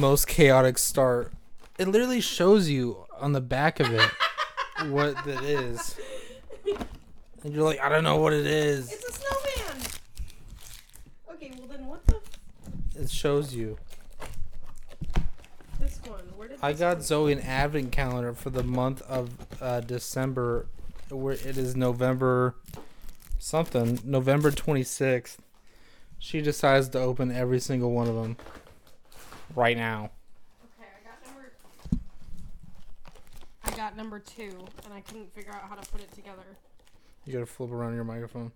most chaotic start. It literally shows you on the back of it what it is. And you're like, I don't know what it is. It's a snowman. Okay, well then what the? It shows you. This one. Where did I this got one- Zoe an advent calendar for the month of uh, December, where it is November something, November 26th. She decides to open every single one of them right now. Okay, I got number. I got number two, and I couldn't figure out how to put it together. You gotta flip around your microphone.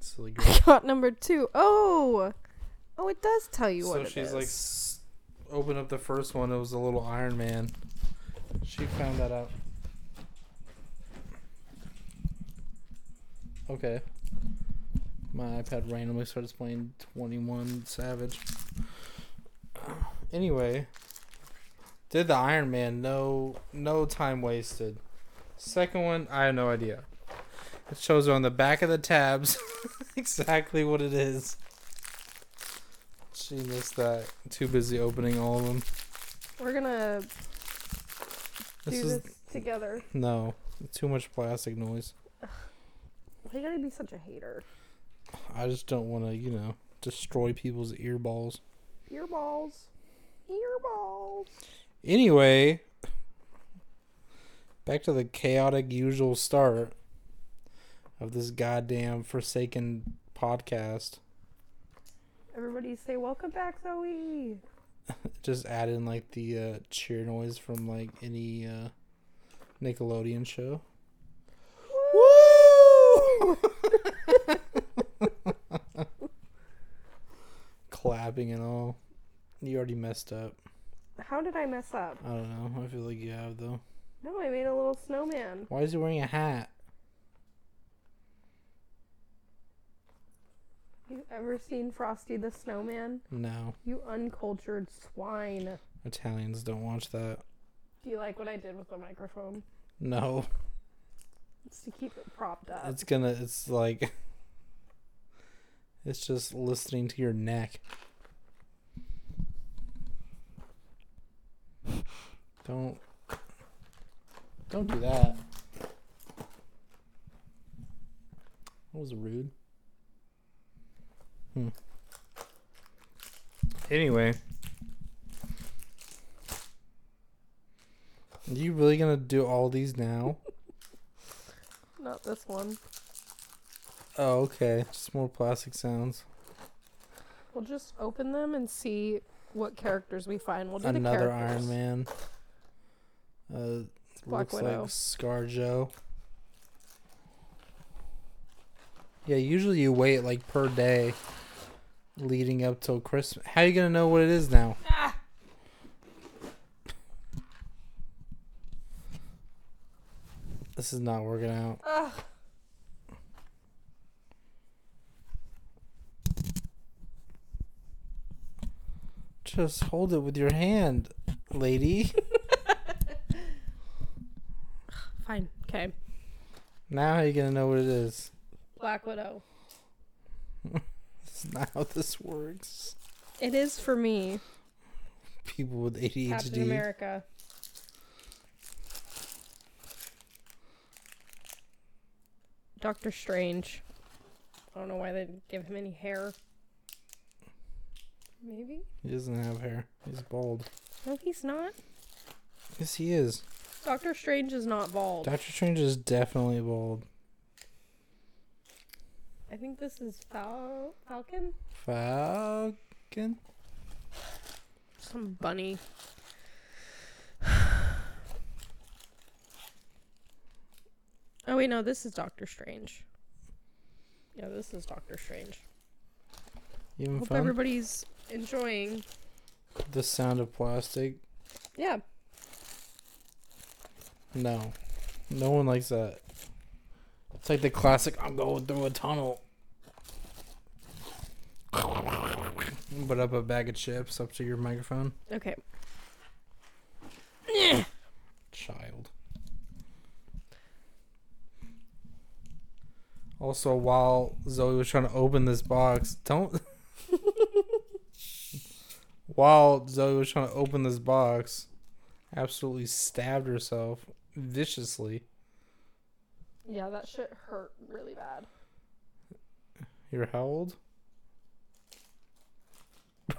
Silly girl. I got number two. Oh, oh, it does tell you so what it she's is. like, s- open up the first one. It was a little Iron Man. She found that out. Okay. My iPad randomly started playing 21 Savage. Anyway, did the Iron Man. No, no time wasted. Second one, I have no idea. It shows on the back of the tabs exactly what it is. She missed that. Too busy opening all of them. We're gonna This do is this together. no too much plastic noise. Why you gotta be such a hater? I just don't want to, you know, destroy people's earballs. Earballs, earballs. Anyway, back to the chaotic usual start of this goddamn forsaken podcast. Everybody say welcome back, Zoe. Just add in like the uh, cheer noise from like any uh, Nickelodeon show. Woo! Clapping and all. You already messed up. How did I mess up? I don't know. I feel like you have though. No, I made a little snowman. Why is he wearing a hat? You ever seen Frosty the Snowman? No. You uncultured swine. Italians don't watch that. Do you like what I did with the microphone? No. It's to keep it propped up. It's gonna it's like it's just listening to your neck. Don't don't do that. That was rude. Hmm. Anyway. Are you really gonna do all these now? Not this one. Oh, okay. Just more plastic sounds. We'll just open them and see what characters we find. We'll do Another the characters. Iron Man. Uh, Black looks Widow. like ScarJo. Yeah, usually you wait like per day, leading up till Christmas. How are you gonna know what it is now? Ah! This is not working out. Ugh. Just hold it with your hand, lady. Fine. Okay. now how you gonna know what it is? Black Widow. That's not how this works. It is for me. People with ADHD. Captain ADHD. America. Doctor Strange. I don't know why they didn't give him any hair. Maybe? He doesn't have hair. He's bald. No, he's not. Yes, he is. Doctor Strange is not bald. Doctor Strange is definitely bald. I think this is Fal- Falcon? Falcon. Some bunny. oh, wait, no, this is Doctor Strange. Yeah, this is Doctor Strange. You having Hope fun? everybody's enjoying. the sound of plastic. Yeah. No, no one likes that. It's like the classic. I'm going through a tunnel. Put up a bag of chips up to your microphone, Okay. child. Also, while Zoe was trying to open this box, don't while Zoe was trying to open this box, absolutely stabbed herself viciously. Yeah, that shit hurt really bad. You're how old?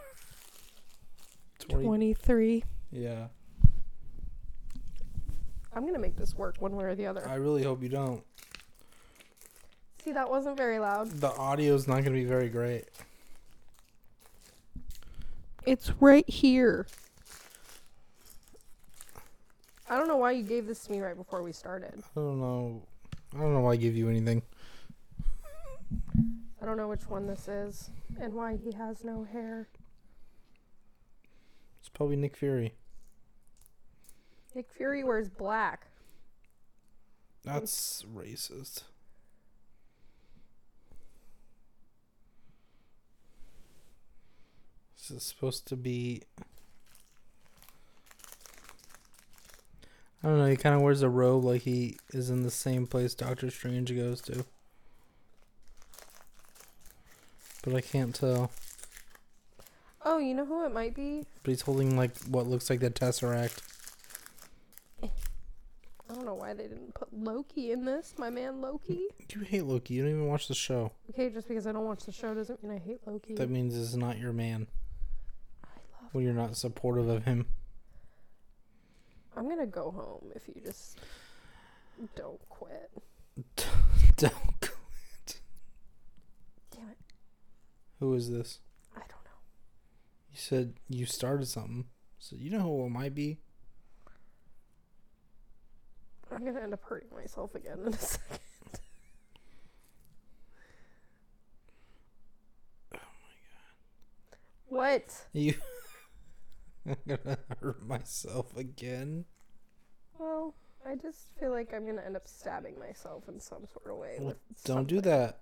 20. 23. Yeah. I'm gonna make this work one way or the other. I really hope you don't. See, that wasn't very loud. The audio's not going to be very great. It's right here. I don't know why you gave this to me right before we started. I don't know. I don't know why I give you anything. I don't know which one this is and why he has no hair. It's probably Nick Fury. Nick Fury wears black. That's racist. This is supposed to be. I don't know. He kind of wears a robe like he is in the same place Doctor Strange goes to. But I can't tell. Oh, you know who it might be? But he's holding like what looks like the Tesseract. I don't know why they didn't put Loki in this. My man Loki. You hate Loki. You don't even watch the show. Okay, just because I don't watch the show doesn't mean I hate Loki. That means it's not your man. When you're not supportive of him. I'm gonna go home if you just don't quit. Don't. quit. Damn it. Who is this? I don't know. You said you started something. So you know who it might be? I'm gonna end up hurting myself again in a second. Oh my god. What? You. I'm gonna hurt myself again. Well, I just feel like I'm gonna end up stabbing myself in some sort of way. Well, Don't do that.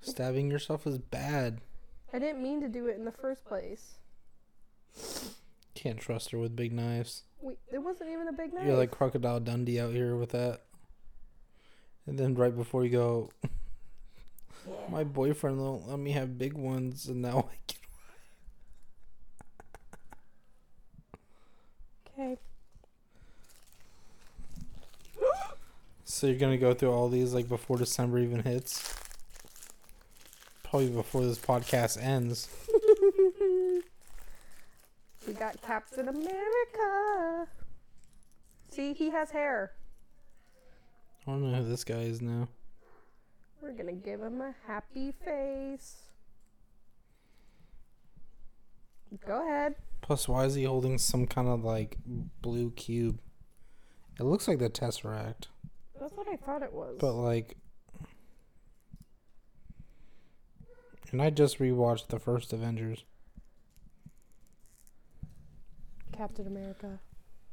Stabbing yourself is bad. I didn't mean to do it in the first place. Can't trust her with big knives. Wait, it wasn't even a big knife. You're like Crocodile Dundee out here with that. And then right before you go, my boyfriend won't let me have big ones, and now I get. Okay. So you're gonna go through all these like before December even hits. Probably before this podcast ends. we got Captain America. See, he has hair. I don't know who this guy is now. We're gonna give him a happy face. Go ahead. Plus, why is he holding some kind of like blue cube? It looks like the Tesseract, That's what I thought it was. but like. And I just rewatched the first Avengers. Captain America.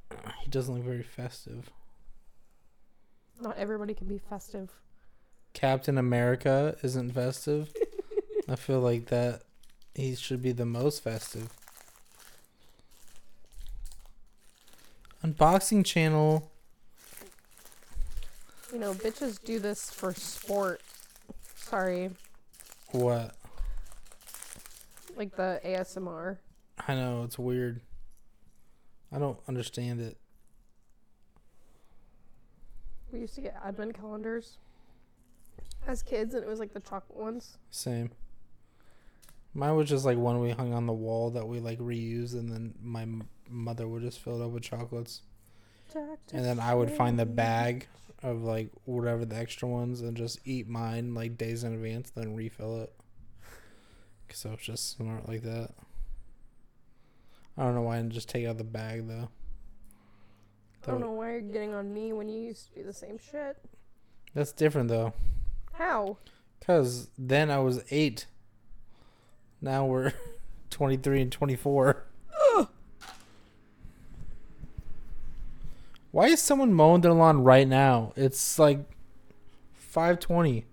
He doesn't look very festive. Not everybody can be festive. Captain America isn't festive. I feel like that he should be the most festive. Unboxing channel. You know, bitches do this for sport. Sorry. What? Like the ASMR. I know it's weird. I don't understand it. We used to get advent calendars as kids, and it was like the chocolate ones. Same. Mine was just like one we hung on the wall that we like reused, and then my mother would just fill it up with chocolates, and then I would find the bag of like whatever the extra ones and just eat mine like days in advance, then refill it. Cause I was just smart like that. I don't know why I didn't just take out the bag though. I don't know why you're getting on me when you used to do the same shit. That's different though. How? Cause then I was eight. Now we're twenty three and twenty four. Why is someone mowing their lawn right now? It's like five twenty.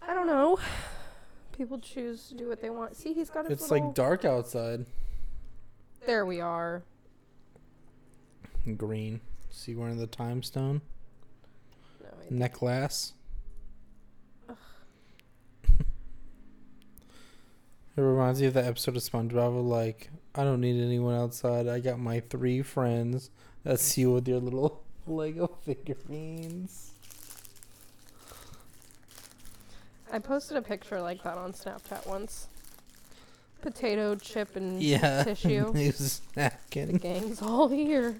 I don't know. People choose to do what they want. See, he's got his It's little... like dark outside. There we are. Green. See wearing the time stone No, I- necklace. It reminds me of the episode of SpongeBob where, like, I don't need anyone outside. I got my three friends. That's you with your little Lego figurines. I posted a picture like that on Snapchat once. Potato chip and tissue. Yeah. tissue. he was the napkin. gang's all here.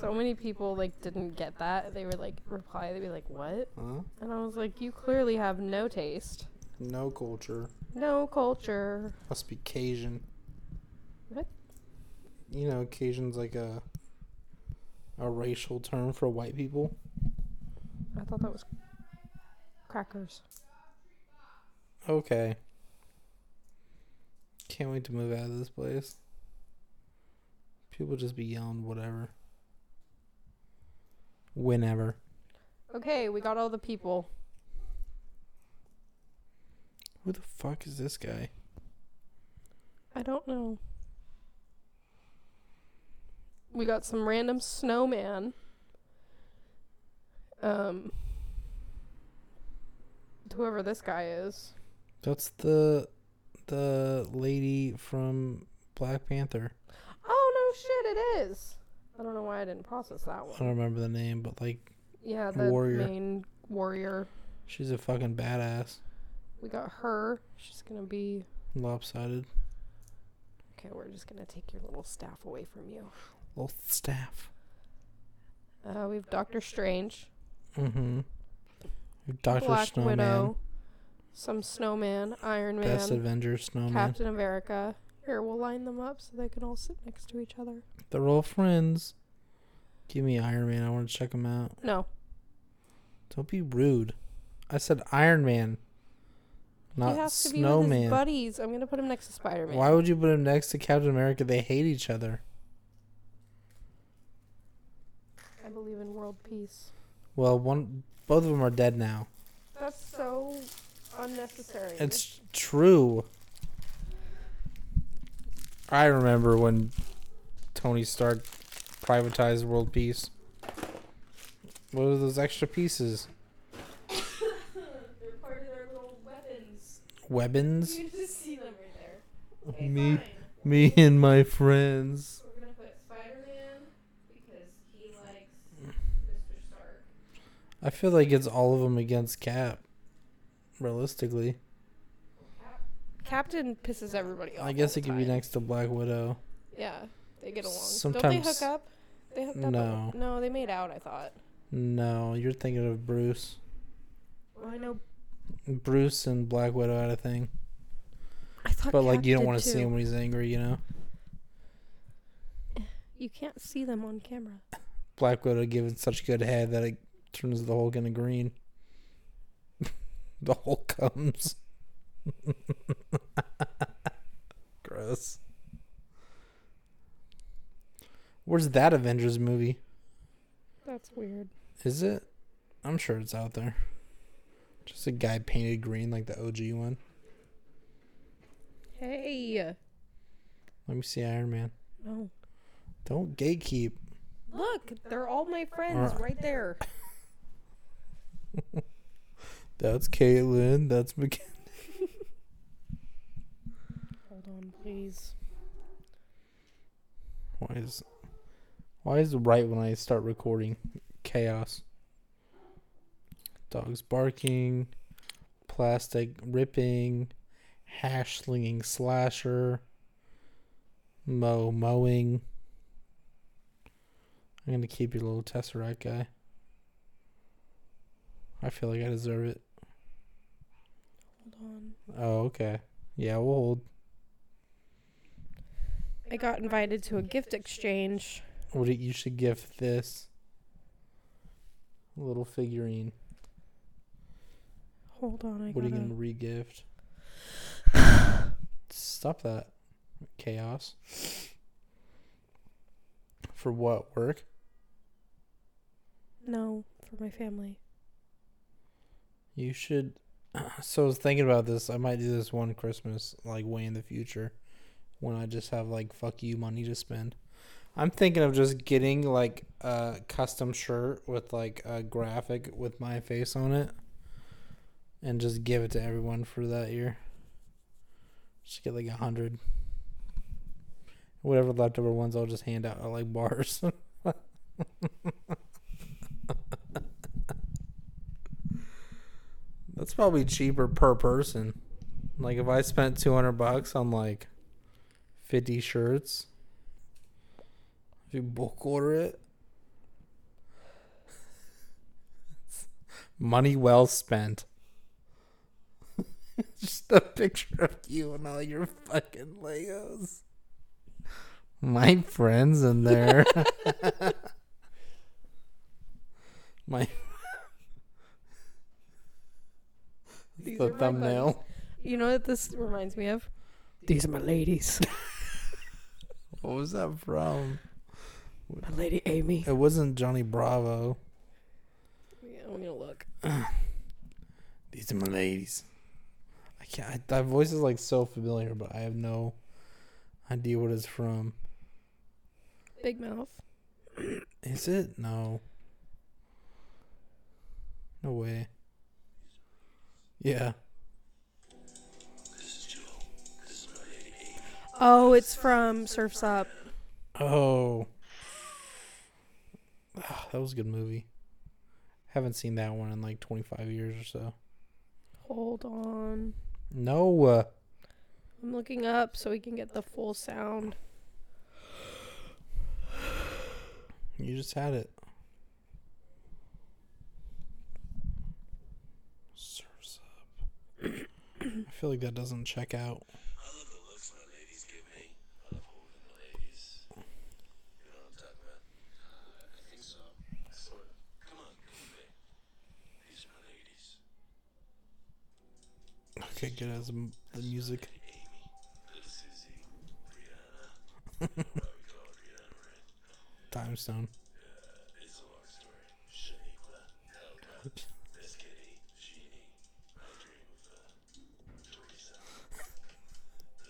So many people like didn't get that. They would like reply. They'd be like, "What?" huh? And I was like, "You clearly have no taste, No culture. No culture." Must be Cajun. What? You know, Cajun's like a a racial term for white people. I thought that was crackers. Okay. Can't wait to move out of this place. People just be yelling whatever. Whenever. Okay, we got all the people. Who the fuck is this guy? I don't know. We got some random snowman. Um, whoever this guy is. That's the the lady from Black Panther. Oh no, shit! It is. I don't know why I didn't process that one. I don't remember the name, but like Yeah, the Warrior. main warrior. she's a fucking badass. We got her. She's gonna be. Lopsided. Okay, we're just gonna take your little staff away from you. Little staff. Uh, we have Doctor Strange, Mm-hmm. Doctor Black Snowman. Widow, some Snowman, Iron Best Man, Avenger Snowman. Captain America. Here, we'll line them up so they can all sit next to each other. They're all friends. Give me Iron Man. I want to check him out. No, Don't be rude. I said Iron Man, not he has to be with his Snowman. buddies. I'm gonna put him next to Spider Man. Why would you put him next to Captain America? They hate each other. I believe in world peace. Well, one, both of them are dead now. That's so unnecessary. It's true. I remember when Tony Stark privatized world peace. What are those extra pieces? They're part of their little weapons. Weapons? You just see them right there. Me, me and my friends. We're gonna put Spider Man because he likes Mr. Stark. I feel like it's all of them against Cap. Realistically, Captain pisses everybody off. I guess all it the could be next to Black Widow. Yeah, they get along. Sometimes Don't they hook up? They hooked up. No. No, they made out. I thought. No, you're thinking of Bruce. Well, I know. Bruce and Black Widow had a thing, I thought. but like Cap you don't did want to see too. him when he's angry, you know. You can't see them on camera. Black Widow giving such good head that it turns the Hulk into green. the Hulk comes. Gross. Where's that Avengers movie? That's weird. Is it? I'm sure it's out there. Just a guy painted green like the OG one. Hey. Let me see Iron Man. No. Don't gatekeep. Look, they're all my friends Alright. right there. That's Caitlyn. That's McKenna. Hold on, please. Why is why is right when I start recording chaos? Dogs barking, plastic ripping, hash slinging slasher, mow mowing. I'm gonna keep your little tesseract guy. I feel like I deserve it. Hold on. Oh, okay. Yeah, we'll hold. I got invited to a gift exchange. What do you should gift this little figurine. Hold on, I What are you gotta. gonna regift? Stop that chaos. For what work? No, for my family. You should. So I was thinking about this. I might do this one Christmas, like way in the future, when I just have like fuck you money to spend. I'm thinking of just getting like a custom shirt with like a graphic with my face on it, and just give it to everyone for that year. Just get like a hundred. Whatever leftover ones, I'll just hand out like bars. That's probably cheaper per person. Like if I spent two hundred bucks on like fifty shirts, if you bulk order it, money well spent. Just a picture of you and all your fucking Legos. My friends in there. My These the are my thumbnail. You know what this reminds me of? These are my ladies. What was that from? my lady Amy. It wasn't Johnny Bravo. Yeah, I'm gonna look. These are my ladies. Can't. I, that voice is like so familiar, but I have no idea what it's from. Big mouth. Is it? No. No way. Yeah. Oh, it's from Surf's Up. Oh. Ah, that was a good movie. Haven't seen that one in like 25 years or so. Hold on. No. Uh, I'm looking up so we can get the full sound. you just had it. Surf's up. I feel like that doesn't check out. I love the looks my ladies give me. I love holding the ladies. You know what I'm talking about? I think so. Sort of. Come on, come on, babe. These are my ladies. Okay, good as m- the music. Amy, little Susie, Brianna. What we call Brianna, right? Time stone. It's a long story. Shaniqua, Helga, Miss Kitty, Jeannie. I dream of uh, Teresa. This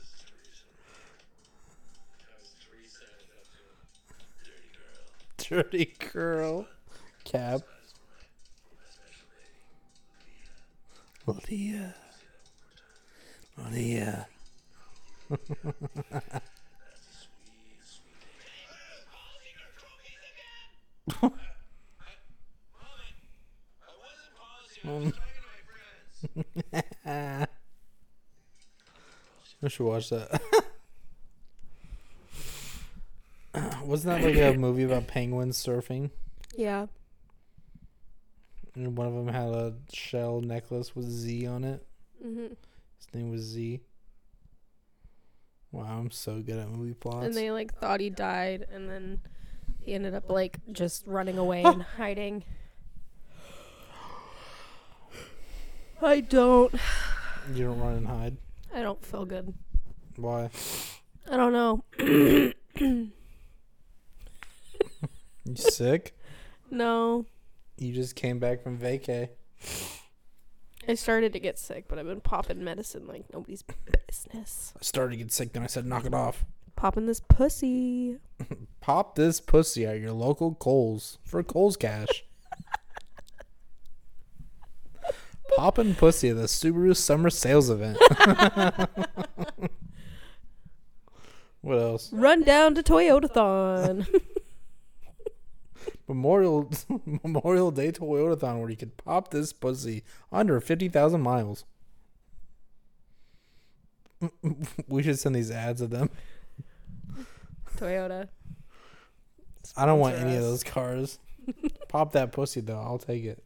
is Teresa. How's Teresa end up doing? Dirty girl. Dirty girl. Cap. Leah. Leah. I should watch that. Wasn't that like a movie about penguins surfing? Yeah. And one of them had a shell necklace with Z on it. hmm His name was Z. Wow, I'm so good at movie plots. And they like thought he died, and then he ended up like just running away and hiding. I don't. you don't run and hide. I don't feel good. Why? I don't know. You sick? No. You just came back from vacay. I started to get sick, but I've been popping medicine like nobody's business. I started to get sick, then I said, knock it off. Popping this pussy. Pop this pussy at your local Kohl's for Kohl's cash. Poppin' pussy at the Subaru summer sales event. what else? Run down to Toyotathon. Memorial Memorial Day Toyotathon where you could pop this pussy under fifty thousand miles. we should send these ads of them. Toyota. I don't want any of those cars. Pop that pussy though. I'll take it.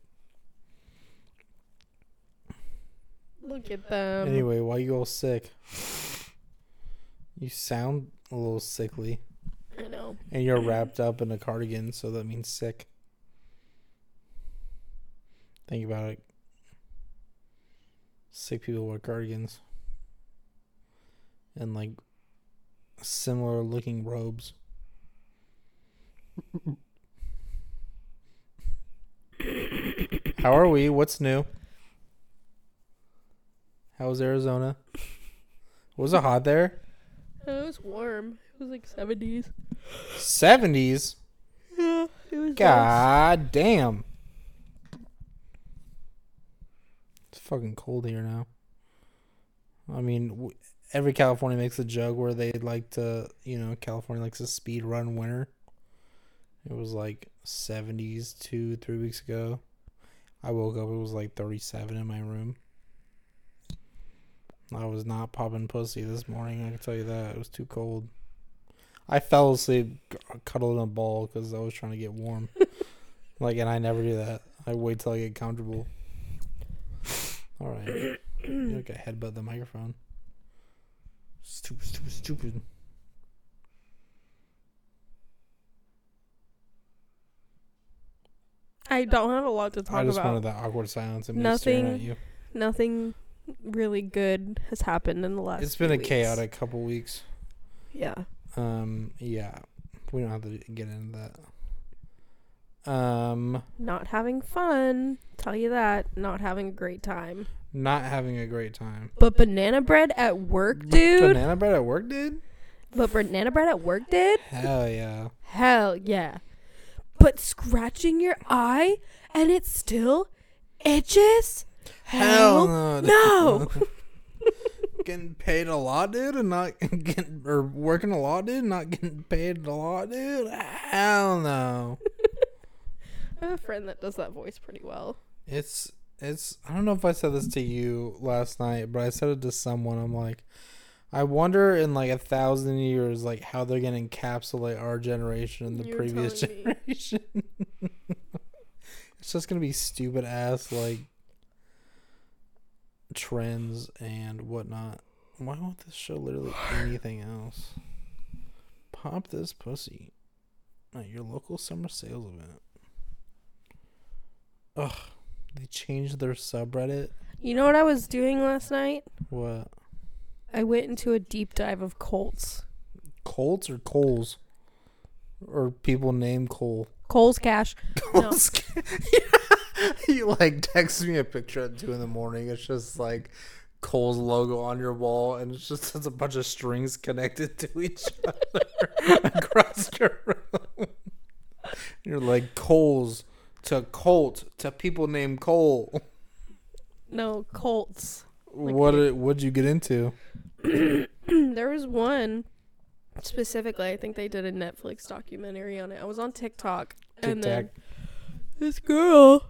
Look at them. Anyway, why you all sick? You sound a little sickly, I know. and you're wrapped up in a cardigan, so that means sick. Think about it. Sick people wear cardigans and like similar looking robes. How are we? What's new? How was Arizona? Was it hot there? It was warm. It was like 70s. 70s? Yeah, it was nice. God damn. It's fucking cold here now. I mean, every California makes a joke where they like to, you know, California likes to speed run winter. It was like 70s two, three weeks ago. I woke up, it was like 37 in my room. I was not popping pussy this morning, I can tell you that. It was too cold. I fell asleep, cuddled in a ball because I was trying to get warm. like, and I never do that. I wait till I get comfortable. All right. you like a headbutt the microphone. Stupid, stupid, stupid. I don't have a lot to talk about. I just about. wanted that awkward silence and me staring at Nothing you. Nothing really good has happened in the last. It's been a weeks. chaotic couple weeks. Yeah. Um, yeah, we don't have to get into that. Um, Not having fun. Tell you that. Not having a great time. not having a great time. But banana bread at work, dude. Banana bread at work, dude. But banana bread at work, dude. Hell yeah. Hell yeah. But scratching your eye and it still itches? Hell no. no. getting paid a lot, dude, and not getting or working a lot, dude, and not getting paid a lot, dude. Hell no. I have a friend that does that voice pretty well. It's it's. I don't know if I said this to you last night, but I said it to someone. I'm like, I wonder in like a thousand years, like how they're gonna encapsulate our generation and the You were previous generation. it's just gonna be stupid ass like trends and whatnot. Why won't this show literally anything else? Pop this pussy at your local summer sales event. Ugh, they changed their subreddit. You know what I was doing last night? What? I went into a deep dive of Colts. Colts or Coles? Or people named Cole? Kohl's Cash. No. Coles. you like text me a picture at two in the morning. It's just like Kohl's logo on your wall, and it's just it's a bunch of strings connected to each other across your room. You're like Coles to Colt to people named Cole. No, Colts. Like what did, what'd you get into? there was one specifically. I think they did a Netflix documentary on it. I was on TikTok, and then this girl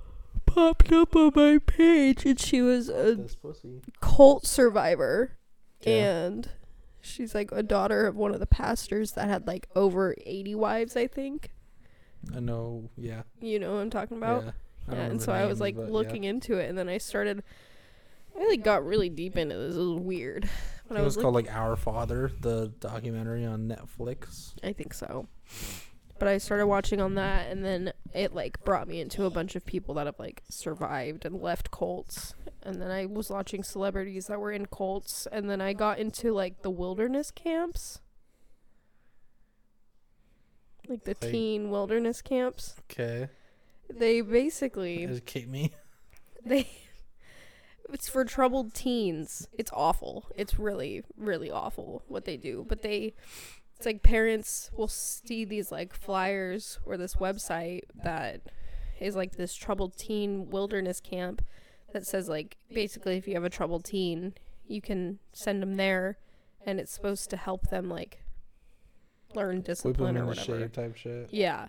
popped up on my page, and she was a cult survivor, Okay. and she's like a daughter of one of the pastors that had like over eighty wives. I think I know. Yeah. you know what I'm talking about. yeah. Yeah, and so I was like but yeah. looking into it, and then I started. I really got really deep into this. It was weird. When it was was called like Our Father, the documentary on Netflix. I think so. But I started watching on that, and then it like brought me into a bunch of people that have like survived and left cults. And then I was watching celebrities that were in cults, and then I got into like the wilderness camps, like the Like- teen wilderness camps. Okay. They basically Educate me. they it's for troubled teens. It's awful. It's really really awful what they do. But they it's like parents will see these like flyers or this website that is like this troubled teen wilderness camp that says like basically if you have a troubled teen, you can send them there and it's supposed to help them like learn discipline or whatever. type shit. Yeah.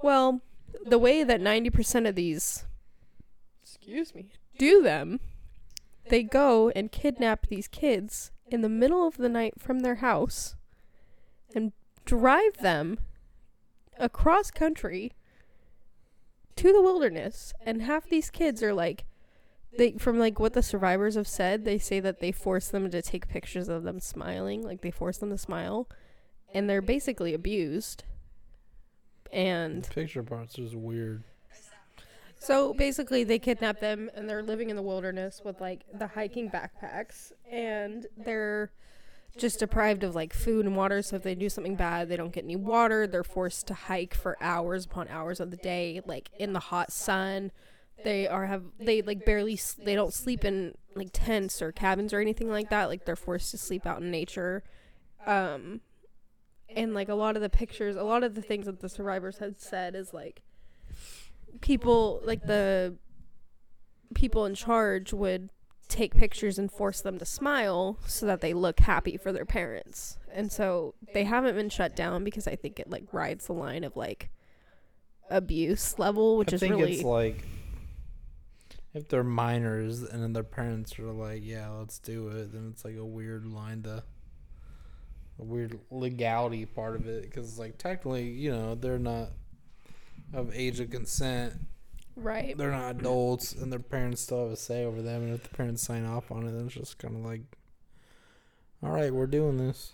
Well, the way that 90% of these excuse me do them, they go and kidnap these kids in the middle of the night from their house drive them across country to the wilderness and half these kids are like they from like what the survivors have said they say that they force them to take pictures of them smiling like they force them to smile and they're basically abused and The picture parts is weird. so basically, they kidnap them and they're living in the wilderness with like the hiking backpacks, and they're just deprived of like food and water. So if they do something bad, they don't get any water. They're forced to hike for hours upon hours of the day, like in the hot sun. They are have they like barely they don't sleep in like tents or cabins or anything like that. Like they're forced to sleep out in nature. Um, and like a lot of the pictures, a lot of the things that the survivors had said is like people like the people in charge would take pictures and force them to smile so that they look happy for their parents. And so they haven't been shut down because I think it like rides the line of like abuse level, which I is think really it's like if they're minors and then their parents are like, "Yeah, let's do it," then it's like a weird line to a weird legality part of it because like technically, you know, they're not of age of consent. Right. They're not adults, and their parents still have a say over them. And if the parents sign off on it, then it's just kind of like, "All right, we're doing this.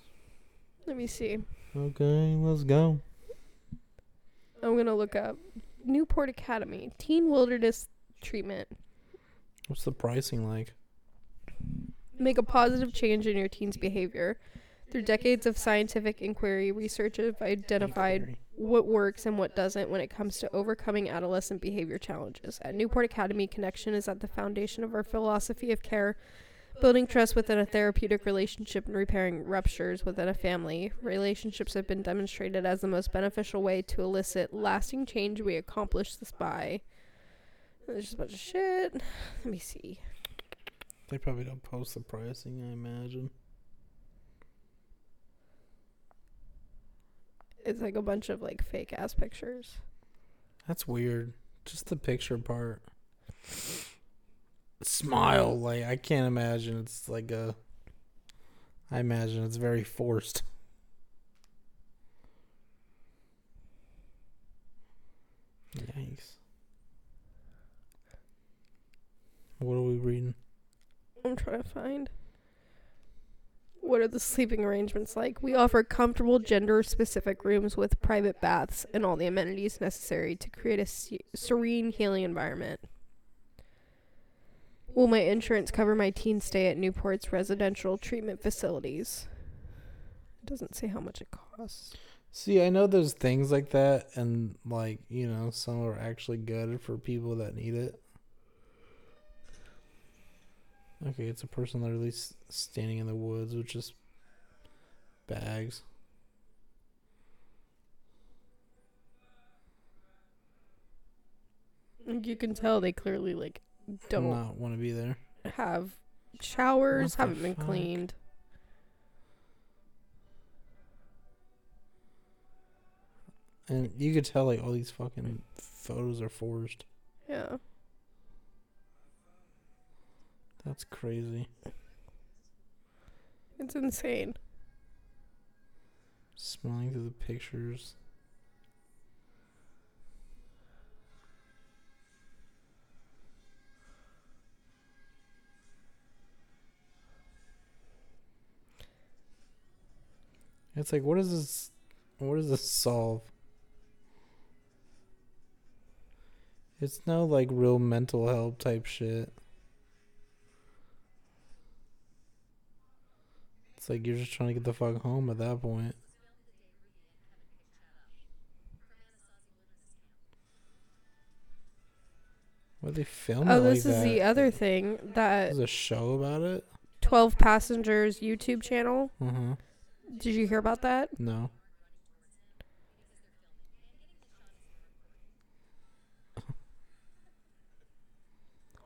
Let me see. Okay, let's go." I'm gonna look up Newport Academy Teen Wilderness Treatment. What's the pricing like? Make a positive change in your teen's behavior. Through decades of scientific inquiry, research have identified what works and what doesn't when it comes to overcoming adolescent behavior challenges. At Newport Academy, connection is at the foundation of our philosophy of care, building trust within a therapeutic relationship and repairing ruptures within a family. Relationships have been demonstrated as the most beneficial way to elicit lasting change. We accomplish this by. There's just a bunch of shit. Let me see. They probably don't post the pricing, I imagine. It's like a bunch of like fake ass pictures. That's weird. Just the picture part. Smile, like I can't imagine it's like a. I imagine it's very forced. Yikes. What are we reading? I'm trying to find. What are the sleeping arrangements like? We offer comfortable gender specific rooms with private baths and all the amenities necessary to create a se- serene, healing environment. Will my insurance cover my teen stay at Newport's residential treatment facilities? It doesn't say how much it costs. See, I know there's things like that, and like you know, some are actually good for people that need it. Okay, it's a person literally standing in the woods with just bags. You can tell they clearly like don't not want to be there. have showers, haven't been fuck? cleaned. And you could tell like all these fucking photos are forged. Yeah. That's crazy. It's insane. Smelling through the pictures. It's like, what does this? What does this solve? It's no like real mental health type shit. It's like you're just trying to get the fuck home at that point. Why they film Oh, this like is that? the other thing that There's a show about it. 12 Passengers YouTube channel. Huh. Did you hear about that? No.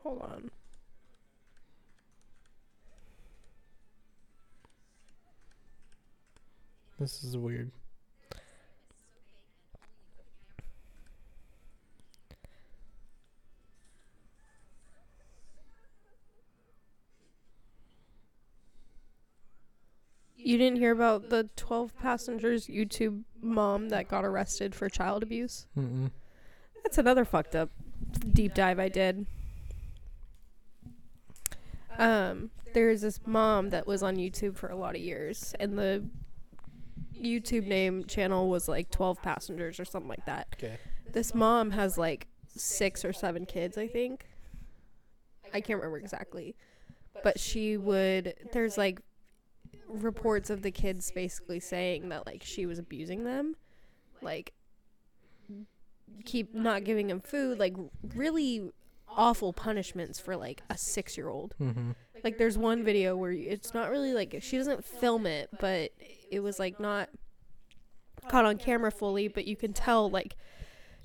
Hold on. This is weird. You didn't hear about the 12 Passengers YouTube mom that got arrested for child abuse? Mm-mm. That's another fucked up deep dive I did. Um, there's this mom that was on YouTube for a lot of years, and the YouTube name channel was like 12 Passengers or something like that. Okay. This mom has like six or seven kids, I think. I can't remember exactly. But she would, there's like reports of the kids basically saying that like she was abusing them. Like, keep not giving them food, like really awful punishments for like a six year old. Mm-hmm. Like there's one video where it's not really like she doesn't film it, but it was like not caught on camera fully, but you can tell like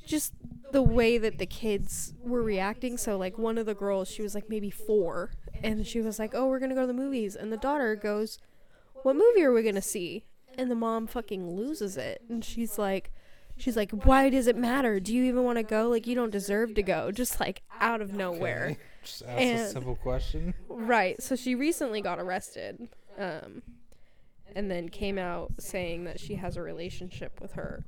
just the way that the kids were reacting. So like one of the girls, she was like maybe four, and she was like, "Oh, we're gonna go to the movies," and the daughter goes, "What movie are we gonna see?" And the mom fucking loses it, and she's like. She's like, why does it matter? Do you even want to go? Like, you don't deserve to go. Just like out of nowhere. Okay. Just ask a simple question. Right. So she recently got arrested. Um and then came out saying that she has a relationship with her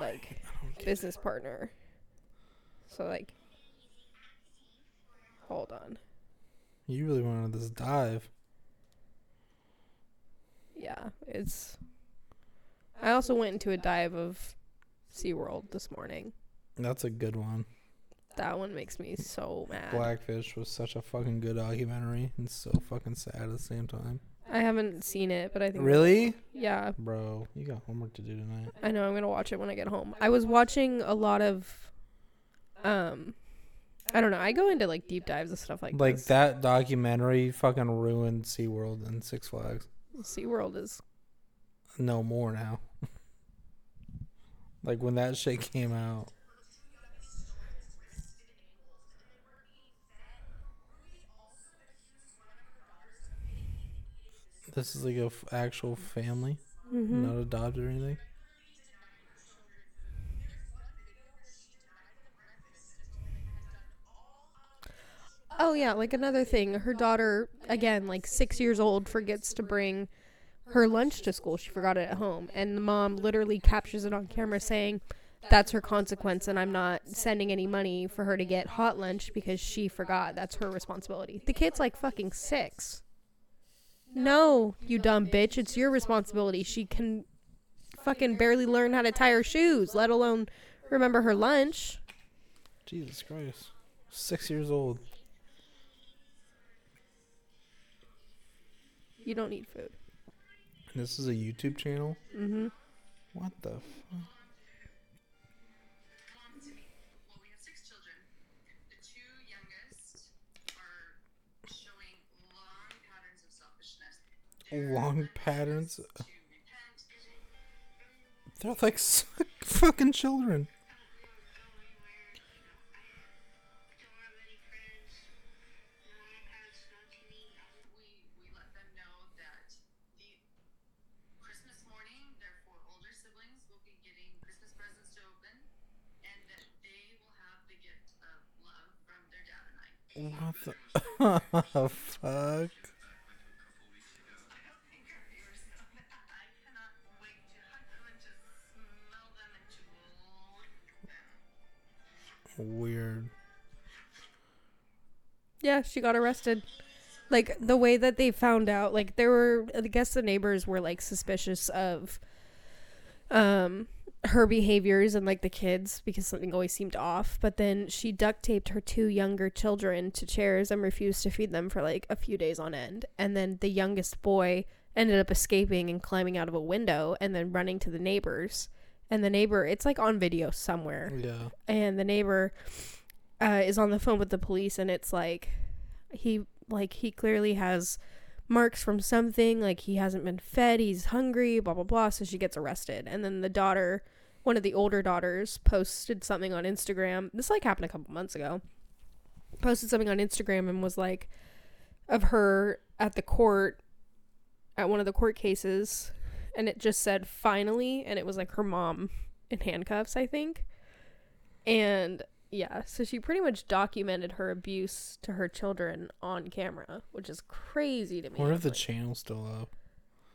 like business partner. So like Hold on. You really wanted this dive. Yeah, it's I also went into a dive of SeaWorld this morning. That's a good one. That one makes me so mad. Blackfish was such a fucking good documentary and so fucking sad at the same time. I haven't seen it, but I think Really? Yeah, Bro, you got homework to do tonight. I know I'm gonna watch it when I get home. I was watching a lot of, um, I don't know. I go into like deep dives and stuff like Like this. that documentary fucking ruined SeaWorld and Six Flags. SeaWorld is No more now. Like when that shit came out. This is like a f- actual family, mm-hmm. not adopted or anything. Oh yeah, like another thing. Her daughter, again, like six years old, forgets to bring her lunch to school. She forgot it at home, and the mom literally captures it on camera saying, "That's her consequence, and I'm not sending any money for her to get hot lunch because she forgot. That's her responsibility." The kid's like fucking six. No, you dumb bitch. It's your responsibility. She can fucking barely learn how to tie her shoes, let alone remember her lunch. Jesus Christ. Six years old. You don't need food. This is a YouTube channel? Mm-hmm. What the fuck? Well, we have six children. The two youngest are showing long patterns of selfishness. Long patterns. To repent. They're like fucking children. To the fuck? Weird. Yeah, she got arrested. Like the way that they found out, like there were I guess the neighbors were like suspicious of um her behaviors and like the kids because something always seemed off, but then she duct taped her two younger children to chairs and refused to feed them for like a few days on end. And then the youngest boy ended up escaping and climbing out of a window and then running to the neighbors. And the neighbor, it's like on video somewhere Yeah. and the neighbor uh, is on the phone with the police and it's like he like he clearly has marks from something like he hasn't been fed he's hungry blah blah blah so she gets arrested. And then the daughter one of the older daughters posted something on instagram. This like happened a couple months ago. Posted something on instagram and was like of her at the court at one of the court cases. And it just said finally and it was like her mom in handcuffs i think. And yeah, so she pretty much documented her abuse to her children on camera, which is crazy to me. What if the Like, channel's still up?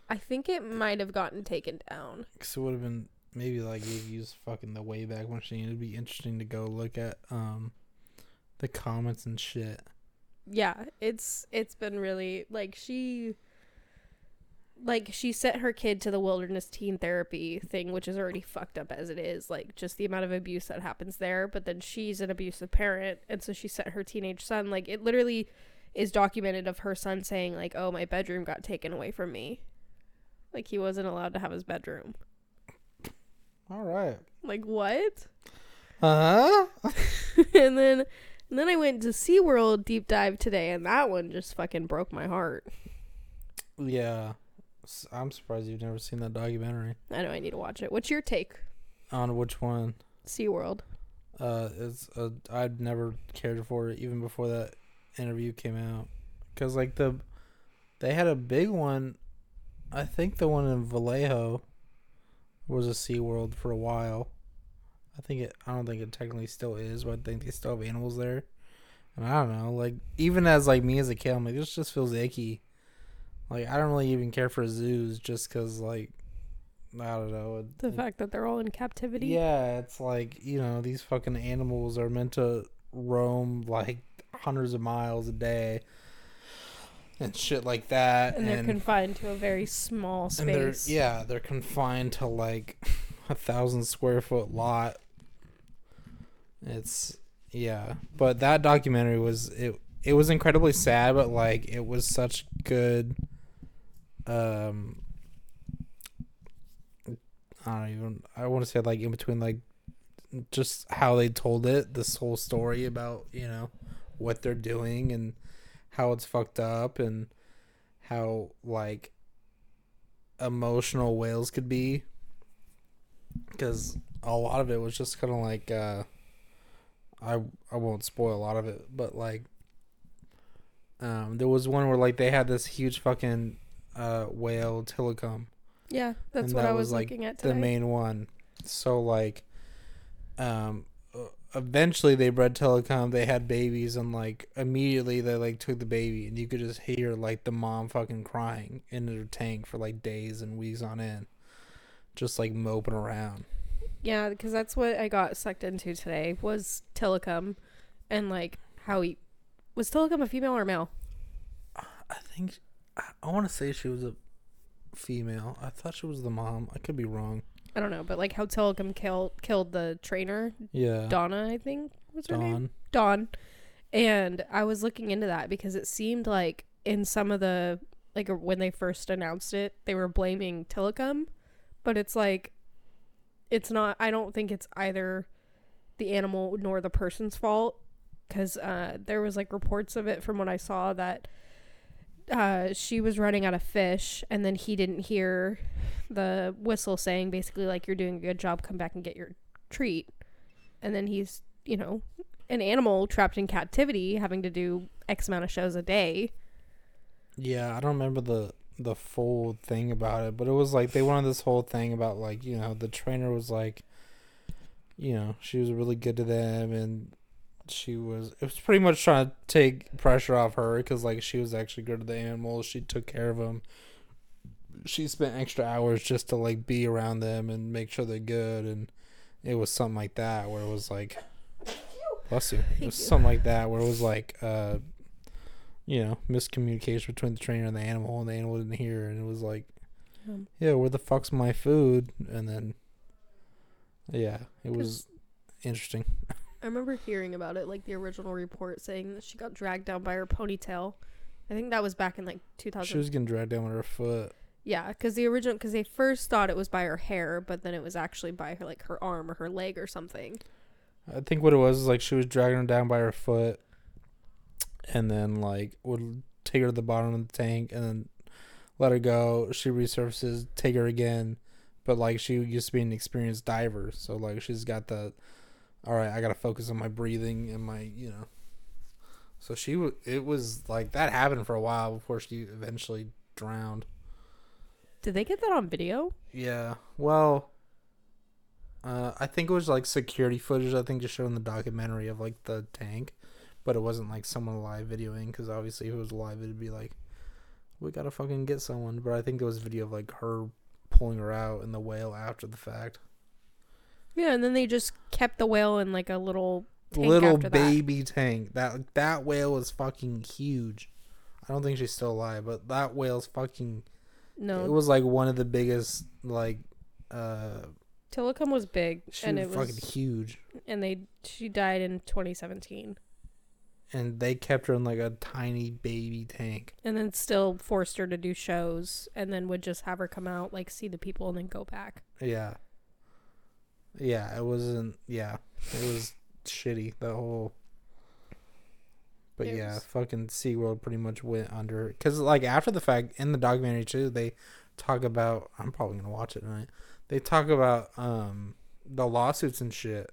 I think it might have gotten taken down. Because it would have been maybe like you used fucking the Wayback Machine. It'd be interesting to go look at um the comments and shit. Yeah, it's it's been really like she like she sent her kid to the wilderness teen therapy thing, which is already fucked up as it is, like just the amount of abuse that happens there, but then she's an abusive parent and so she sent her teenage son like it literally is documented of her son saying like, "Oh, my bedroom got taken away from me." Like he wasn't allowed to have his bedroom. All right. Like what? Uh huh. and then and then I went to SeaWorld deep dive today and that one just fucking broke my heart. Yeah. I'm surprised you've never seen that documentary. I know I need to watch it. What's your take? On which one? SeaWorld. Uh, it's uh, I'd never cared for it even before that interview came out, cause like the, they had a big one, I think the one in Vallejo, was a SeaWorld for a while. I think it. I don't think it technically still is, but I think they still have animals there. And I don't know, like even as like me as a kid, I'm like this just feels icky. Like I don't really even care for zoos just cause like, I don't know. it- The fact that they're all in captivity. yeah, it's like, you know, these fucking animals are meant to roam like hundreds of miles a day and shit like that. And they're confined to a very small and they're space. yeah, they're confined to like a thousand square foot lot. It's yeah. But that documentary was it it was incredibly sad, but like it was such good um I don't even I want to say like in between like just how they told it, this whole story about, you know, what they're doing and how it's fucked up and how like emotional whales could be. Because a lot of it was just kind of like uh i i won't spoil a lot of it but like um there was one where like they had this huge fucking uh whale Tilikum Yeah, that's And what that I was, was like, looking at the main one. So like, um, eventually they bred Tilikum. They had babies, and like immediately they like took the baby, and you could just hear like the mom fucking crying in her tank for like days and weeks on end, just like moping around. Yeah, because that's what I got sucked into today was Tilikum, and like how he was Tilikum a female or male? I think I, I want to say she was a female. I thought she was the mom. I could be wrong. I don't know, but like how Tilikum killed killed the trainer Yeah, Donna, I think was her name. Dawn. Dawn. And I was looking into that because it seemed like in some of the like when they first announced it, they were blaming Tilikum, but it's like it's not I don't think it's either the animal nor the person's fault cuz uh there was like reports of it from what I saw that uh she was running out of fish and then he didn't hear the whistle saying basically like you're doing a good job. Come back and get your treat. And then he's you know an animal trapped in captivity having to do x amount of shows a day. Yeah, I don't remember the the full thing about it, but it was like they wanted this whole thing about like you know the trainer was like, you know, she was really good to them, and she was it was pretty much trying to take pressure off her because like she was actually good to the animals, she took care of them. She spent extra hours just to like be around them and make sure they're good, and it was something like that where it was like, bless you, it was something like that where it was like, uh you know, miscommunication between the trainer and the animal, and the animal didn't hear, and it was like, Um, yeah, where the fuck's my food? And then, yeah, it was interesting. I remember hearing about it like the original report saying that she got dragged down by her ponytail i think that was back in like 2000 She was getting dragged down with her foot. yeah because the original because they first thought it was by her hair but then it was actually by her like her arm or her leg or something I think what it was is like she was dragging her down by her foot, and then like would take her to the bottom of the tank, and then let her go. She resurfaces, take her again, but like she used to be an experienced diver, so like she's got the, all right, I gotta focus on my breathing and my, you know. So she w- it was like that happened for a while before she eventually drowned. did they get that on video Yeah. Well, uh, I think it was like security footage. I think just showing the documentary of like the tank, but it wasn't like someone live videoing because obviously if it was live, it'd be like, we gotta fucking get someone. But I think there was video of like her pulling her out in the whale after the fact. Yeah and then they just kept the whale in like a little tank Little after that. baby tank. That that whale is fucking huge. I don't think she's still alive, but that whale's fucking. no It was like one of the biggest like. uh Tilikum was big She and was it fucking was huge. and they she died in 2017 and they kept her in like a tiny baby tank. and then still forced her to do shows and then would just have her come out like see the people and then go back Yeah. Yeah, it wasn't. Yeah, it was shitty. The whole. But It yeah, was- fucking SeaWorld pretty much went under. Because, like, after the fact, in the documentary, too, they talk about. I'm probably going to watch it tonight. They talk about, um, the lawsuits and shit,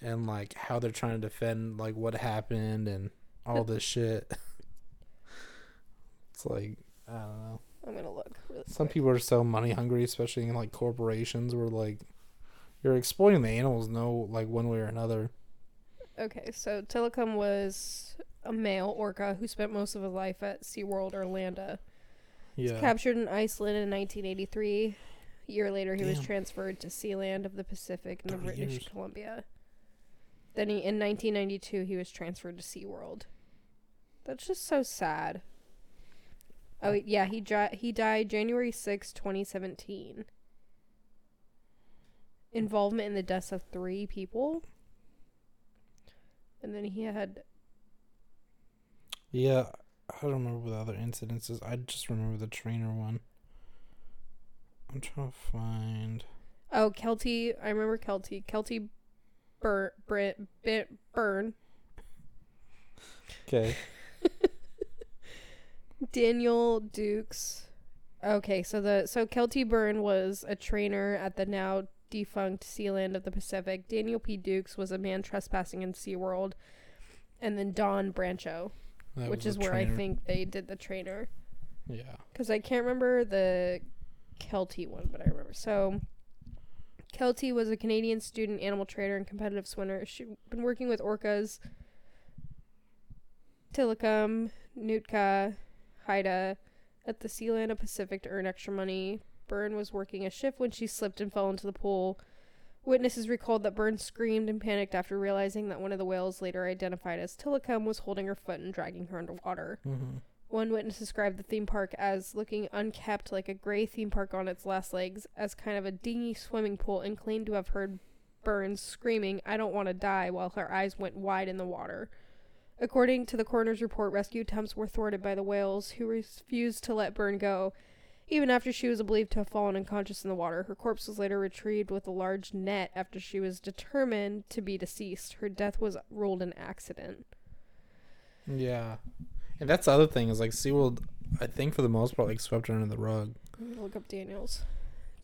and like how they're trying to defend like what happened and all this shit. It's like I don't know. I'm gonna look. Really Some quick. people are so money hungry, especially in like corporations, where like you're exploiting the animals, no like one way or another. Okay, so Tilikum was a male orca who spent most of his life at SeaWorld Orlando. Yeah. Was captured in Iceland in 1983. A year later, he was transferred to Sealand of the Pacific in the British years. Columbia. Then he, in 1992, he was transferred to SeaWorld. That's just so sad. Oh yeah, he dri- he died January 6, 2017. Involvement in the deaths of three people. And then he had Yeah, I don't remember the other incidences. I just remember the trainer one. I'm trying to find. Oh, Keltie. I remember Keltie. Keltie Bur- Brit Bit Burn. Okay. Daniel Dukes. Okay, so the so Keltie Byrne was a trainer at the now defunct Sealand of the Pacific. Daniel P. Dukes was a man trespassing in SeaWorld. And then Dawn Brancheau, That which is where I think they did the trainer. Yeah. Because I can't remember the Keltie one, but I remember. So, Keltie was a Canadian student animal trainer and competitive swimmer. She'd been working with orcas, Tilikum, Nootka, Haida at the Sealand of Pacific to earn extra money. Byrne was working a shift when she slipped and fell into the pool. Witnesses recalled that Byrne screamed and panicked after realizing that one of the whales, later identified as Tilikum, was holding her foot and dragging her underwater. Mm-hmm. One witness described the theme park as looking unkept like a gray theme park on its last legs, as kind of a dingy swimming pool, and claimed to have heard Burns screaming, I don't want to die, while her eyes went wide in the water. According to the coroner's report, rescue attempts were thwarted by the whales, who refused to let Byrne go. Even after she was believed to have fallen unconscious in the water, her corpse was later retrieved with a large net after she was determined to be deceased. Her death was ruled an accident. Yeah. And that's the other thing is like SeaWorld, I think for the most part, like swept under the rug. Mm, look up Daniels.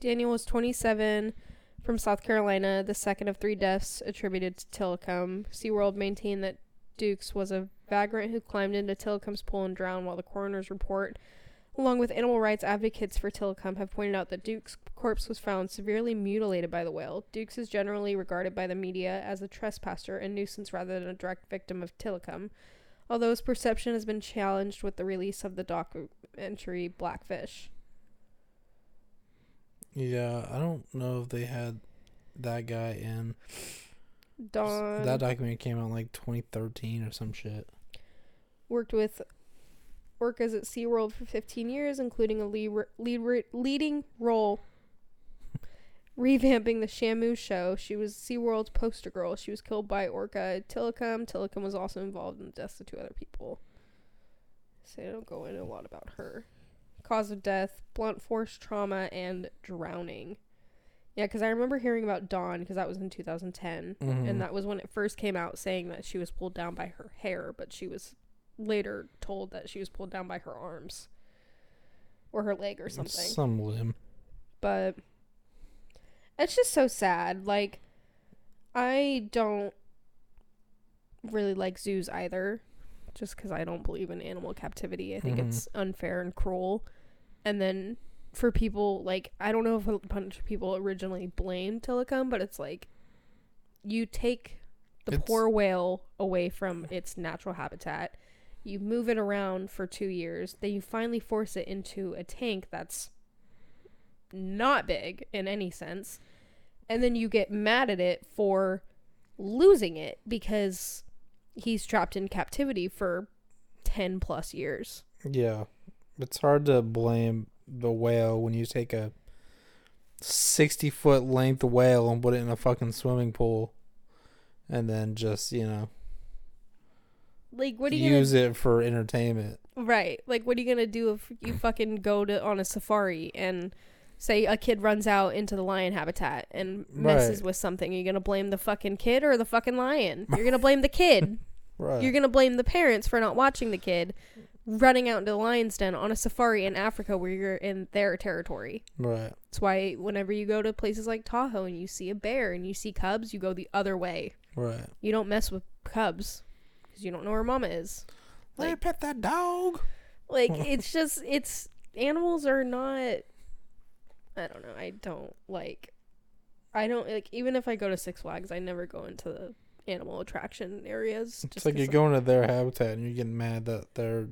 Daniel was 27 from South Carolina, the second of three deaths attributed to Tilikum. SeaWorld maintained that Dukes was a vagrant who climbed into Tilikum's pool and drowned, while the coroner's report, along with animal rights advocates for Tilikum, have pointed out that Duke's corpse was found severely mutilated by the whale. Dukes is generally regarded by the media as a trespasser and nuisance rather than a direct victim of Tilikum, although his perception has been challenged with the release of the documentary Blackfish. Yeah, I don't know if they had that guy in. Dawn That documentary came out in like 2013 or some shit. worked with orcas at SeaWorld for 15 years, including a lead, lead, leading role revamping the Shamu show. She was SeaWorld's poster girl. She was killed by orca at Tilikum. Tilikum was also involved in the deaths of two other people. So they don't go into a lot about her. Cause of death, blunt force trauma, and drowning. Yeah, because I remember hearing about Dawn because that was in 2010. Mhm. And that was when it first came out saying that she was pulled down by her hair, but she was later told that she was pulled down by her arms or her leg or something. Some limb. But it's just so sad. Like, I don't really like zoos either, just because I don't believe in animal captivity. I think Mhm. it's unfair and cruel. And then for people, like, I don't know if a bunch of people originally blamed Tilikum, but it's like you take the It's- poor whale away from its natural habitat. You move it around for two years, then you finally force it into a tank that's not big in any sense. And then you get mad at it for losing it because he's trapped in captivity for 10 plus years. Yeah. It's hard to blame the whale when you take a 60 foot length whale and put it in a fucking swimming pool and then just, you know, Like, what are you use it for entertainment. right? Like, what are you gonna do if you fucking go to on a safari and say a kid runs out into the lion habitat and messes Right. with something? Are you gonna blame the fucking kid or the fucking lion? You're gonna blame the kid. Right. You're gonna blame the parents for not watching the kid, running out into the lion's den on a safari in Africa where you're in their territory. Right. That's why whenever you go to places like Tahoe and you see a bear and you see cubs, you go the other way. Right. You don't mess with cubs because you don't know where mama is. Let me Like- pet that dog. Like it's just it's animals are not. I don't know. I don't like. I don't like even if I go to Six Flags, I never go into the animal attraction areas. It's like you're going to their habitat and you're getting mad that they're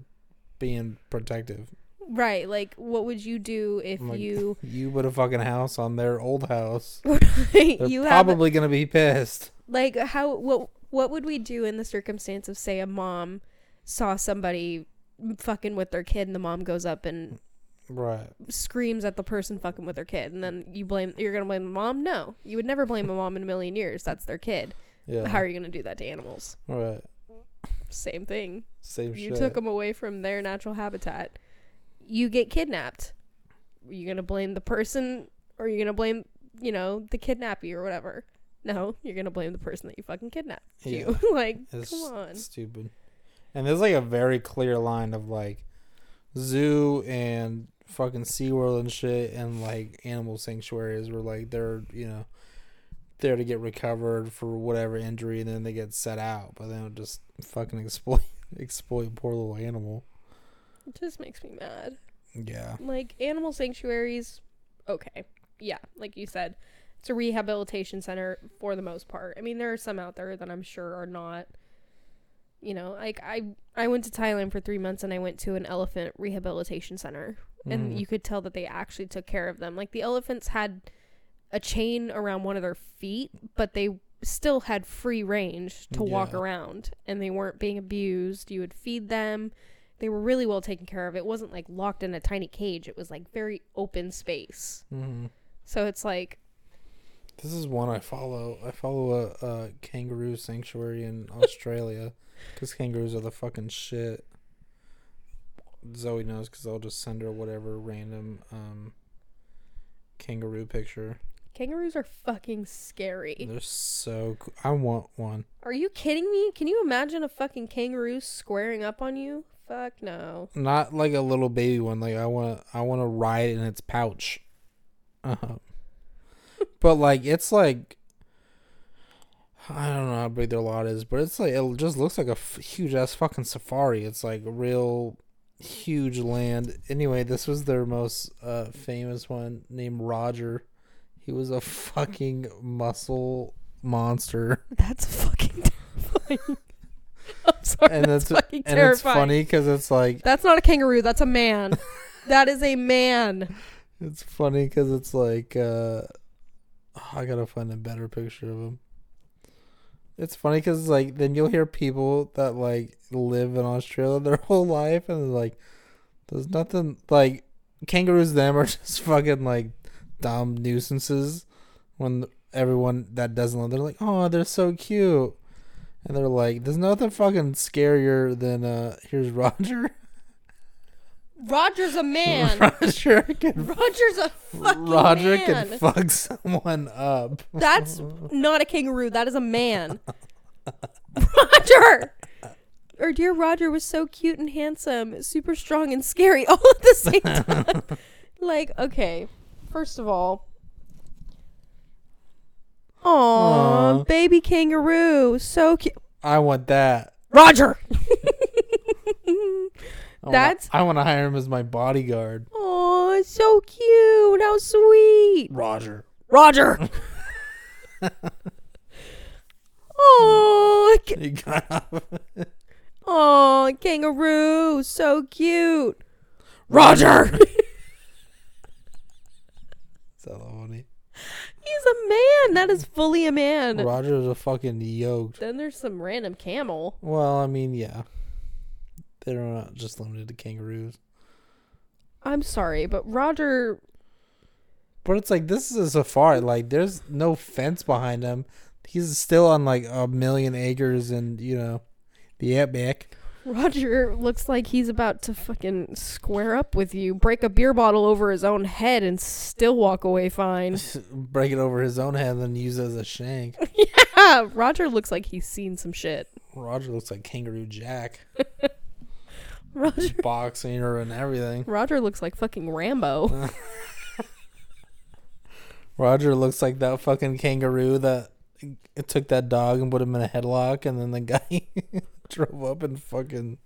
being protective. right. Like, what would you do if Like, you You put a fucking house on their old house. They're you have probably gonna be pissed. like how what what would we do in the circumstance of say a mom saw somebody fucking with their kid and the mom goes up and Right. screams at the person fucking with their kid? And then you blame you're gonna blame the mom? No. You would never blame a mom in a million years. That's their kid. Yeah. how are you gonna do that to animals? Right. same thing. Same you shit. took them away from their natural habitat. You get kidnapped. Are you gonna blame the person or are you gonna blame you know the kidnappee or whatever no you're gonna blame the person that you fucking kidnapped you like It's come on stupid. And there's like a very clear line of like zoo and fucking SeaWorld and shit and like animal sanctuaries where like they're, you know, there to get recovered for whatever injury and then they get set out, but then just fucking exploit exploit poor little animal. it just makes me mad Yeah. like animal sanctuaries okay yeah like you said it's a rehabilitation center for the most part. I mean there are some out there that i'm sure are not you know like i i went to thailand for three months and i went to an elephant rehabilitation center. And Mhm. you could tell that they actually took care of them. Like the elephants had a chain around one of their feet but they still had free range to walk around. And they weren't being abused. You would feed them. They were really well taken care of. It wasn't like locked in a tiny cage. It was like very open space. Hmm so it's like This is one I follow. I follow a, a kangaroo sanctuary in Australia because kangaroos are the fucking shit. Zoe knows because I'll just send her whatever random um, kangaroo picture. kangaroos are fucking scary They're so cool. I want one. are you kidding me can you imagine a fucking kangaroo squaring up on you fuck no Not like a little baby one. Like I want. I want to ride in its pouch. Uh-huh. But like it's like. I don't know how big their lot is, but it's like it just looks like a f- huge ass fucking safari. It's like real huge land. Anyway, this was their most uh, famous one named Roger. He was a fucking muscle monster, that's fucking terrifying i'm sorry and that's it's fucking and it's funny because it's like that's not a kangaroo that's a man that is a man It's funny because it's like uh, I gotta find a better picture of him. It's funny because like then you'll hear people that like live in Australia their whole life and like, there's nothing like kangaroos. Them are just fucking like dumb nuisances. When everyone that doesn't live, they're like, oh, they're so cute, and they're like, there's nothing fucking scarier than uh, here's Roger. roger's a man Roger can roger's a fucking Roger man. can fuck someone up. That's not a kangaroo. That is a man. Roger. Or dear Roger was so cute and handsome, super strong and scary all at the same time. like, okay, first of all, Aw, Aw. baby kangaroo, so cute. I want that. Roger. I wanna- That's- I want to hire him as my bodyguard. Oh, so cute. How sweet. Roger. Roger. Oh, He got up. oh, kangaroo, so cute. Roger. So funny. He's a man. That is fully a man. Roger's a fucking yoked. Then there's some random camel. Well, I mean, yeah. They're not just limited to kangaroos. I'm sorry, but Roger. But it's like this is a safari. Like there's no fence behind him. He's still on like a million acres and you know the outback. Roger looks like he's about to fucking square up with you, break a beer bottle over his own head, and still walk away fine. Break it over his own head and then use it as a shank. yeah, Roger looks like he's seen some shit. Roger looks like Kangaroo Jack. Roger boxing her and everything. Roger looks like fucking Rambo. Roger looks like that fucking kangaroo that took that dog and put him in a headlock, and then the guy drove up and fucking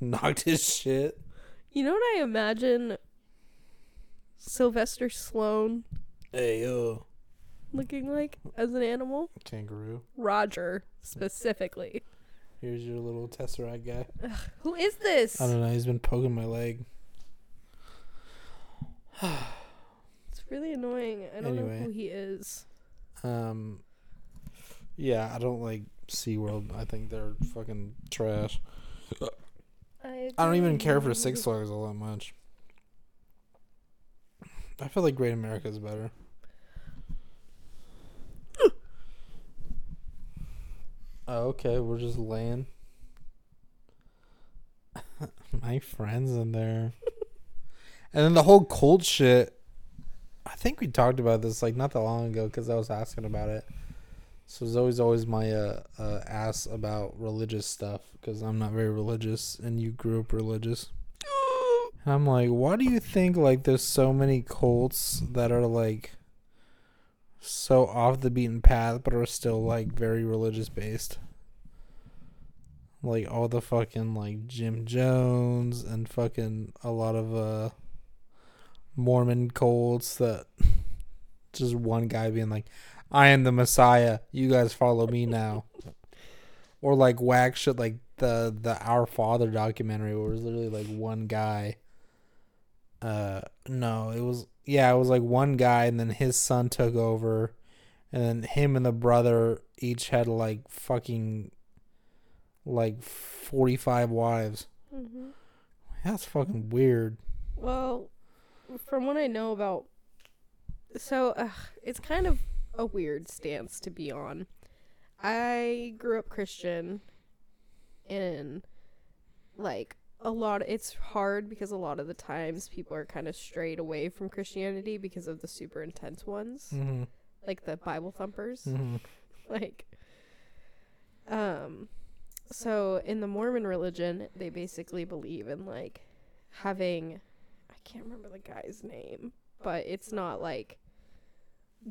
knocked his shit. You know what I imagine Sylvester Stallone Hey yo, looking like as an animal? kangaroo. Roger specifically. Here's your little tesseract guy. Who is this? I don't know. He's been poking my leg. It's really annoying. I don't Anyway. know who he is. Um, yeah, I don't like SeaWorld. I think they're fucking trash. I, I don't even care for. Six Flags all that much. I feel like Great America is better. Oh, okay, we're just laying. My friends in there. and then the whole cult shit. I think we talked about this like not that long ago because I was asking about it. So it's always always my uh, uh ass about religious stuff because I'm not very religious and you grew up religious. And I'm like, why do you think like there's so many cults that are like so off the beaten path but are still like very religious based? Like all the fucking like Jim Jones and fucking a lot of uh Mormon cults that just one guy being like, I am the Messiah. You guys follow me now. or like whack shit like the the Our Father documentary where it was literally like one guy. Uh no, it was yeah, it was like one guy and then his son took over and then him and the brother each had like fucking like 45 wives. Mhm. That's fucking weird. Well, from what I know about, so uh, it's kind of a weird stance to be on. I grew up Christian, and like a lot, it's hard because a lot of the times people are kind of strayed away from Christianity because of the super intense ones, Mhm. like the Bible thumpers. Mhm. like um so in the mormon religion they basically believe in like having i can't remember the guy's name but it's not like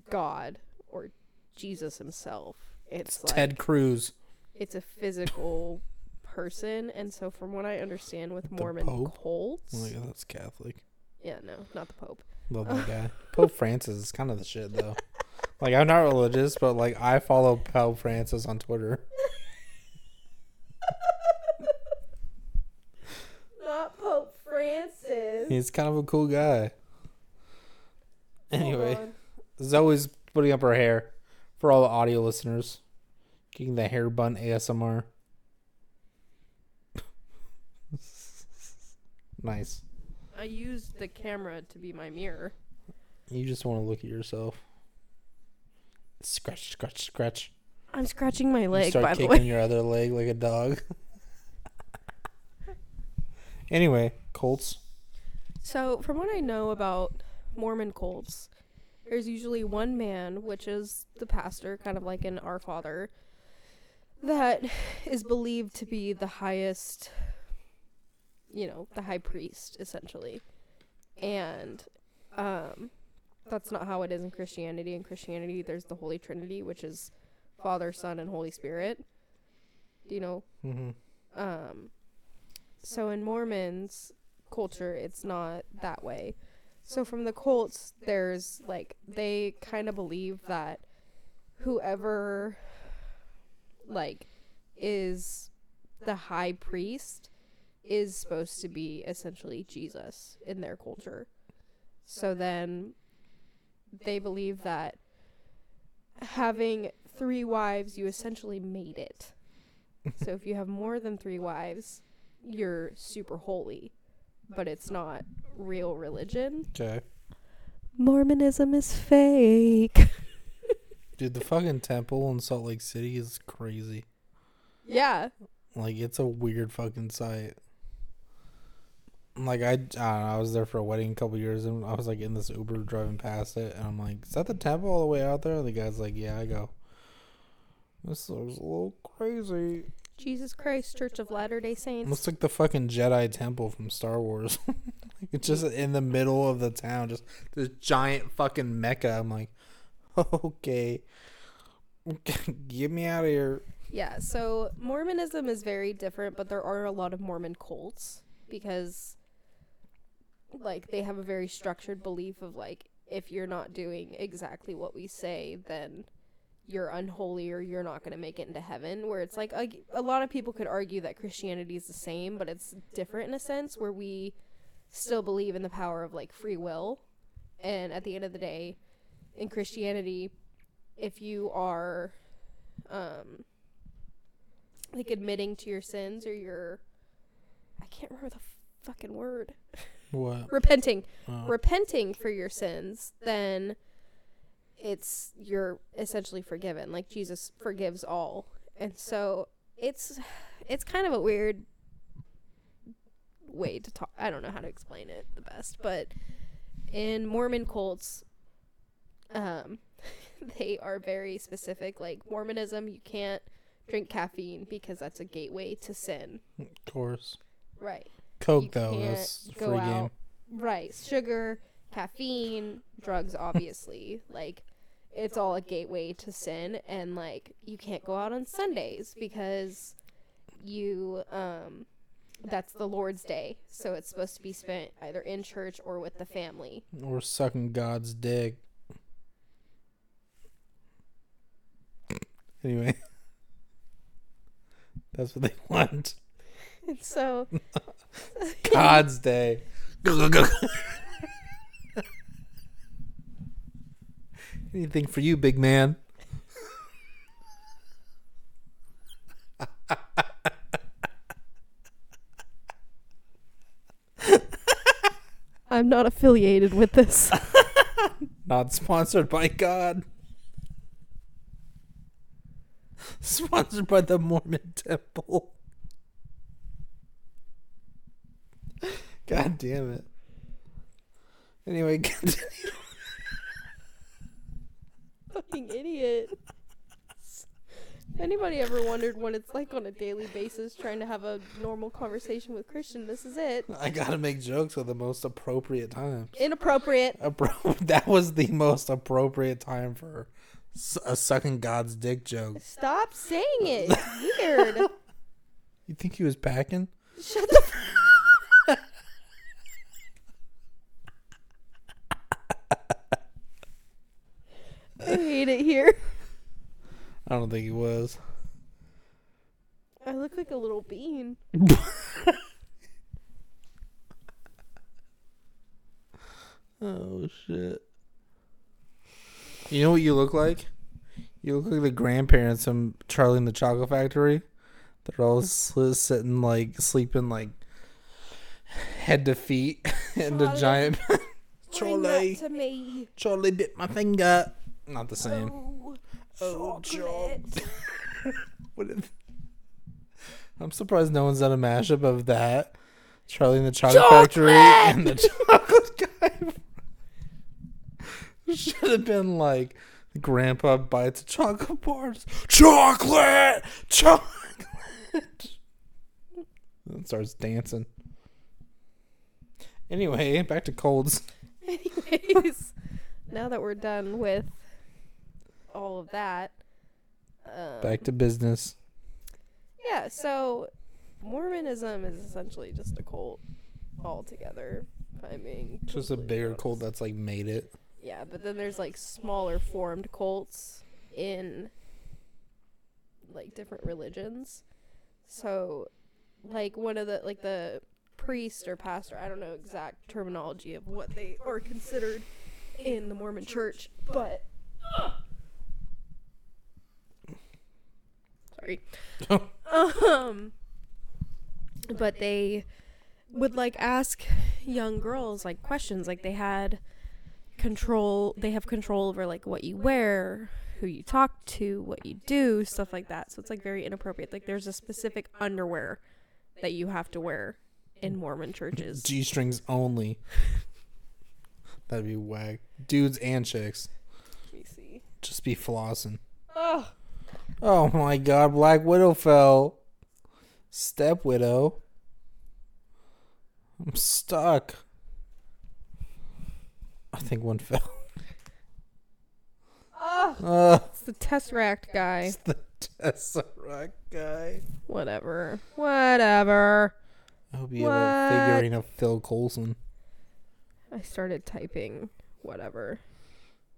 god or jesus himself it's like Ted Cruz. it's a physical person and so from what i understand with mormon Pope? cults Oh god, that's Catholic. yeah no not the pope Love that guy. Pope Francis is kind of the shit though. Like I'm not religious, but like I follow Pope Francis on Twitter. not pope francis He's kind of a cool guy. Hold Anyway, on. Zoe's putting up her hair for all the audio listeners. Getting the hair bun ASMR. Nice. i used the camera to be my mirror You just want to look at yourself. Scratch, scratch, scratch. i'm scratching my You leg start by the way your other leg like a dog. anyway, Colts. So, from what I know about Mormon cults, there's usually one man, which is the pastor, kind of like an Our Father, that is believed to be the highest, you know, the high priest, essentially. And um, that's not how it is in Christianity. In Christianity, there's the Holy Trinity, which is Father, Son, and Holy Spirit. Do you know Mm-hmm. um so in mormons culture it's not that way so from the cults there's like they kind of believe that whoever like is the high priest is supposed to be essentially jesus in their culture so then they believe that having three wives you essentially made it so if you have more than three wives, you're super holy, but it's not real religion. Okay. Mormonism is fake. Dude, the fucking temple in Salt Lake City is crazy. yeah. Like, it's a weird fucking site. Like, I, I don't know, I was there for a wedding a couple years and I was like in this Uber driving past it and I'm like, is that the temple all the way out there? And the guy's like, yeah, I go. This looks a little crazy. Jesus Christ Church of Latter Day Saints. Looks like the fucking Jedi temple from Star Wars. it's just in the middle of the town, just this giant fucking mecca. I'm like, okay, okay get me out of here. Yeah, so Mormonism is very different, but there are a lot of Mormon cults because like they have a very structured belief of like if you're not doing exactly what we say, then you're unholy or you're not going to make it into heaven. Where it's like a, a lot of people could argue that Christianity is the same, but it's different in a sense where we still believe in the power of like free will. And at the end of the day, in Christianity, if you are um like admitting to your sins or your I can't remember the fucking word. What? Repenting. Oh. Repenting for your sins, then it's you're essentially forgiven. Like Jesus forgives all. And so it's it's kind of a weird way to talk. I don't know how to explain it the best, but in Mormon cults um they are very specific like Mormonism you can't drink caffeine because that's a gateway to sin. Of course. Right. Coke though, go free out. game. Right. Sugar, caffeine, drugs, obviously. like, it's all a gateway to sin. And, like, you can't go out on Sundays because you, um, that's the Lord's Day. So it's supposed to be spent either in church or with the family. Or sucking God's dick. Anyway. That's what they want. And so, God's day. Anything for you, big man. I'm not affiliated with this. Not sponsored by God. Sponsored by the Mormon Temple. God damn it. Anyway, continue. fucking idiot. If anybody ever wondered what it's like on a daily basis trying to have a normal conversation with Christian, this is it. I gotta make jokes at the most appropriate times. Inappropriate. Appro- that was the most appropriate time for s- a sucking God's dick joke. Stop saying it. It's weird. You think he was packing? Shut the I hate it here. I don't think he was. I look like a little bean. Oh shit. You know what you look like? You look like the grandparents from Charlie and the Chocolate Factory. They're all sitting like sleeping like head to feet in the giant Charlie. to me. Charlie bit my finger. Not the same. Oh, Oh, chocolate. What if? I'm surprised no one's done a mashup of that. Charlie and the Chocolate Factory and the Chocolate Guy. Should have been like Grandpa bites a chocolate bars. Chocolate, chocolate. And starts dancing. Anyway, back to colds. Anyways, now that we're done with all of that, um, Back to business. yeah. So Mormonism is essentially just a cult altogether. I mean, Just a bigger honest. cold that's like made it. Yeah, but then there's like smaller formed cults in like different religions. So, like one of the like the priest or pastor, I don't know exact terminology of what they are considered in the Mormon church, but sorry. um but they would like ask young girls like questions like they had control they have control over like what you wear who you talk to what you do stuff like that so it's like very inappropriate like there's a specific underwear that you have to wear in mormon churches G strings only. That'd be whack. Dudes and chicks. let me see Just be flossing. oh Oh my god, Black Widow fell. Step widow. I'm stuck. I think one fell. Ah, It's the Tesseract guy. it's the Tesseract guy. Whatever. Whatever. I hope you have a What? figurine of Phil Coulson. I started typing whatever.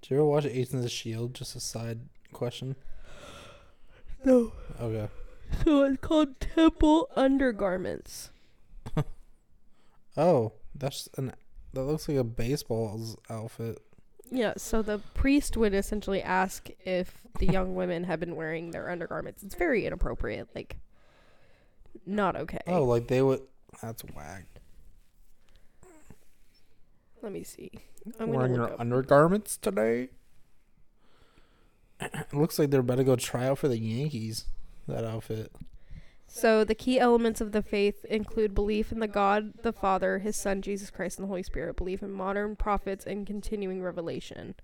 Did you ever watch Agents of the Shield? Just a side question. No. Okay. So it's called Temple Undergarments. Oh, that's an. That looks like a baseball's outfit. Yeah, so the priest would essentially ask if the young women have been wearing their undergarments. It's very inappropriate, like not okay. Oh, like they would. That's whack. Let me see. I'm Wearing your up. undergarments today. It looks like they're about to go try out for the Yankees. That outfit. So the key elements of the faith include belief in the God, the Father, His Son Jesus Christ, and the Holy Spirit. Belief in modern prophets and continuing revelation.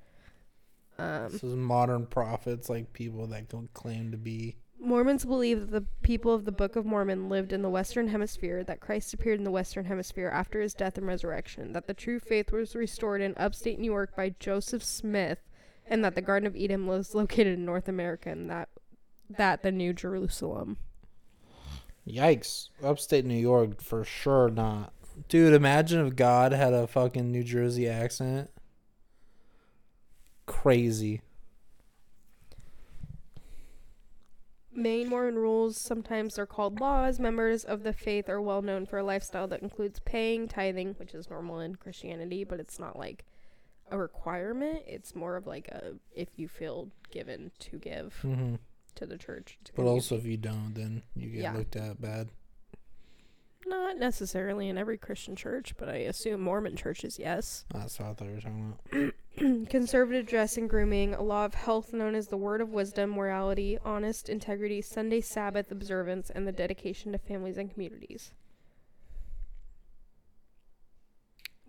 Um, This is modern prophets, like people that claim to be. Mormons believe that the people of the Book of Mormon lived in the Western Hemisphere, that Christ appeared in the Western Hemisphere after his death and resurrection, that the true faith was restored in upstate New York by Joseph Smith, and that the Garden of Eden was located in North America, and that that the New Jerusalem. Yikes! Upstate New York for sure not. Dude, imagine if God had a fucking New Jersey accent. Crazy. Main Mormon rules, sometimes they're called laws. Members of the faith are well known for a lifestyle that includes paying, tithing, which is normal in Christianity, but it's not like a requirement. It's more of like a if you feel given to give hmm to the church. To But also, if you don't, then you get Yeah. looked at bad. not necessarily in every Christian church, but I assume Mormon churches, yes. That's what I thought you were talking about. Conservative dress and grooming, a law of health known as the word of wisdom, morality, honest integrity, Sunday Sabbath observance, and the dedication to families and communities.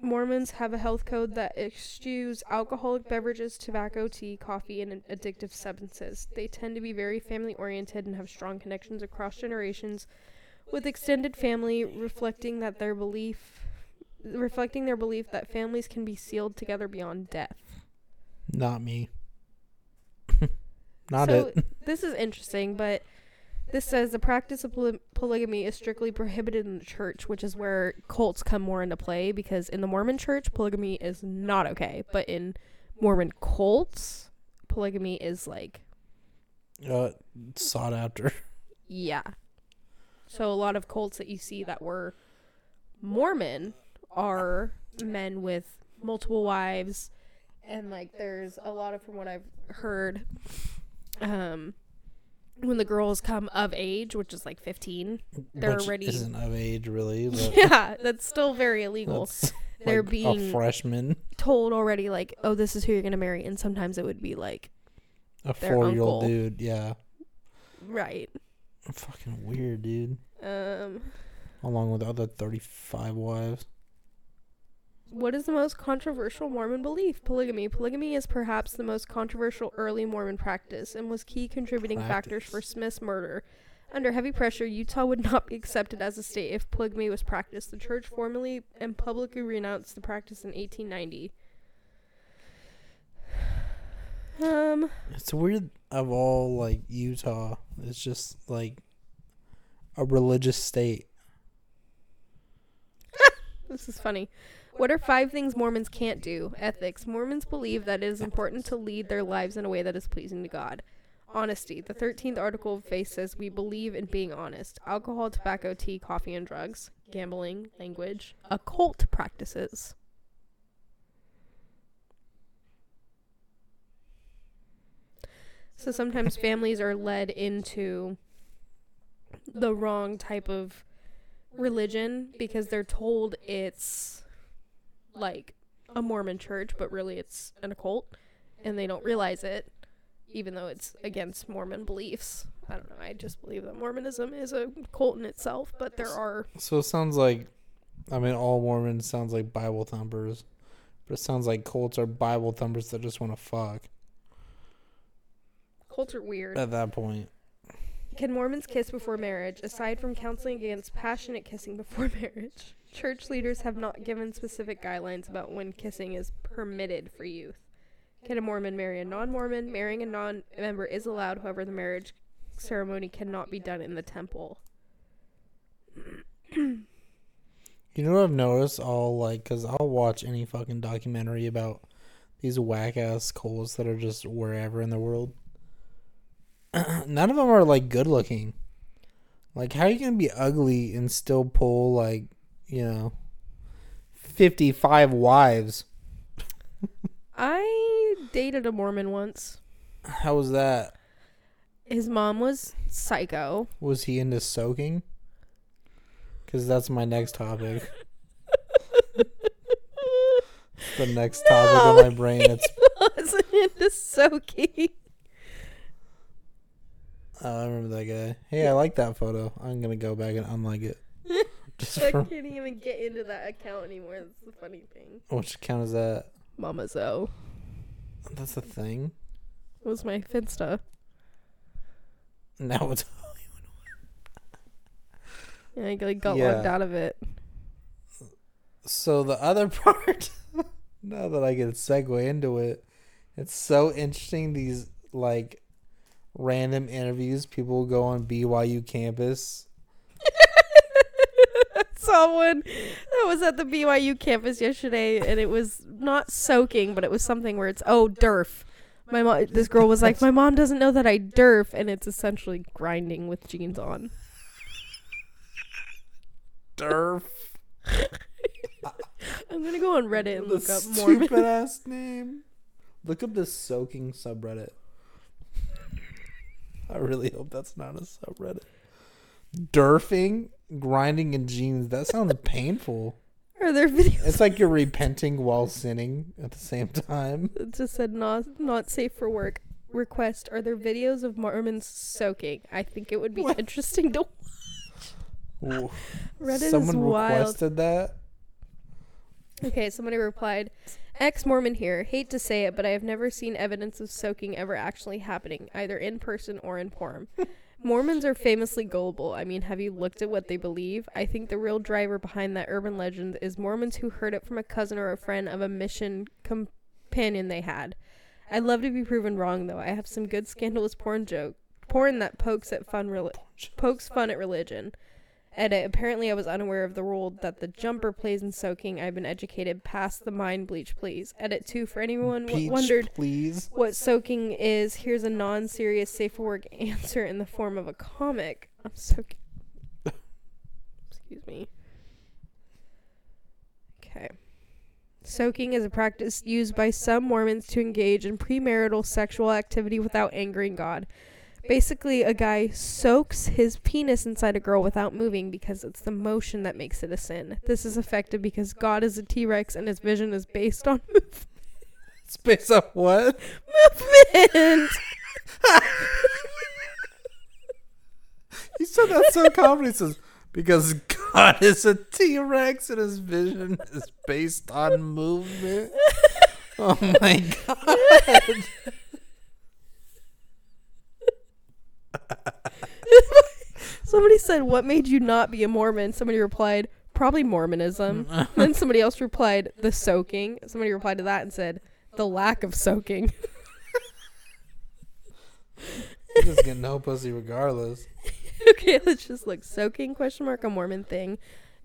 Mormons have a health code that eschews alcoholic beverages, tobacco, tea, coffee, and addictive substances. They tend to be very family oriented and have strong connections across generations with extended family reflecting that their belief reflecting their belief that families can be sealed together beyond death. Not me. Not so it. this is interesting, but this says the practice of polygamy is strictly prohibited in the church, which is where cults come more into play because in the Mormon church, polygamy is not okay, but in Mormon cults, polygamy is like, Uh, sought after. yeah. So a lot of cults that you see that were Mormon are men with multiple wives and like there's a lot of from what I've heard um when the girls come of age, which is like 15, They're which already- isn't of age really, but yeah, that's still very illegal. They're like being a freshman, told already like, "Oh, this is who you're going to marry." And sometimes it would be like, a four year old dude. Yeah, right. fucking weird, dude. Um Along with other thirty five wives. What is the most controversial Mormon belief? Polygamy. Polygamy is perhaps the most controversial early Mormon practice and was key contributing factors for Smith's murder. Under heavy pressure, Utah would not be accepted as a state if polygamy was practiced. The church formally and publicly renounced the practice in 1890. Um, It's weird of all like Utah. It's just like a religious state. this is funny. What are five things Mormons can't do? Ethics. Mormons believe that it is important to lead their lives in a way that is pleasing to God. Honesty. The 13th article of faith says we believe in being honest. Alcohol, tobacco, tea, coffee, and drugs. Gambling, language. Occult practices. So sometimes families are led into the wrong type of religion because they're told it's like a Mormon church, but really it's an occult, and they don't realize it, even though it's against Mormon beliefs. I don't know. I just believe that Mormonism is a cult in itself, but there are So it sounds like, I mean, all Mormons sounds like Bible thumpers, but it sounds like cults are Bible thumpers that just want to fuck. cults are weird. At that point, Can Mormons kiss before marriage? Aside from counseling against passionate kissing before marriage, church leaders have not given specific guidelines about when kissing is permitted for youth. Can a Mormon marry a non Mormon? Marrying a non member is allowed, however, the marriage ceremony cannot be done in the temple. You know what I've noticed? All like, cause I'll watch any fucking documentary about these whack ass cults that are just wherever in the world. None of them are like good looking. Like, how are you gonna be ugly and still pull like, you know, fifty five wives? I dated a Mormon once. How was that? His mom was psycho. Was he into soaking? Because that's my next topic. the next topic No, in my brain. It's wasn't into soaking. Oh, I remember that guy. Hey, I like that photo. I'm gonna go back and unlike it. Just I for, can't even get into that account anymore. That's the funny thing. which account is that? Mama Zoe That's a thing. It was my Finsta. Now it's And I like, got Yeah. locked out of it. so the other part. now that I can segue into it, it's so interesting. These like random interviews people go on BYU campus Someone that was at the BYU campus yesterday, and it was not soaking, but it was something where it's oh derf. My mom, this girl was like, my mom doesn't know that I derf, and it's essentially grinding with jeans on. Durf. I'm gonna go on Reddit and the look up Mormon. stupid ass name. Look up the soaking subreddit. I really hope that's not a subreddit. Durfing, grinding in jeans. That sounds painful. Are there videos? It's like you're repenting while sinning at the same time. It just said not not safe for work. Request: Are there videos of Mormons soaking? I think it would be What? interesting to. Ooh. Reddit Someone is wild. requested that. Okay, somebody replied, Ex Mormon here. Hate to say it, but I have never seen evidence of soaking ever actually happening, either in person or in porn. Mormons are famously gullible. I mean, have you looked at what they believe? I think the real driver behind that urban legend is Mormons who heard it from a cousin or a friend of a mission companion they had. I'd love to be proven wrong, though. I have some good scandalous porn joke, porn that pokes at fun, reli- pokes fun at religion. Edit. Apparently, I was unaware of the role that the jumper plays in soaking. I've been educated past the mind bleach, please. Edit two. For anyone w- Peach, wondered please. what soaking is, here's a non-serious, safe for work answer in the form of a comic. I'm soaking. Excuse me. Okay. Soaking is a practice used by some Mormons to engage in premarital sexual activity without angering God. Basically, a guy soaks his penis inside a girl without moving because it's the motion that makes it a sin. This is effective because God is a T Rex and his vision is based on movement Space up what? movement. He said that so confident. He says, because God is a T Rex and his vision is based on movement. Oh my God. Somebody said, What made you not be a Mormon? Somebody replied, Probably Mormonism. then somebody else replied, The soaking. Somebody replied to that and said, The lack of soaking. He just get no pussy regardless. okay, let's just look. Soaking question mark a Mormon thing.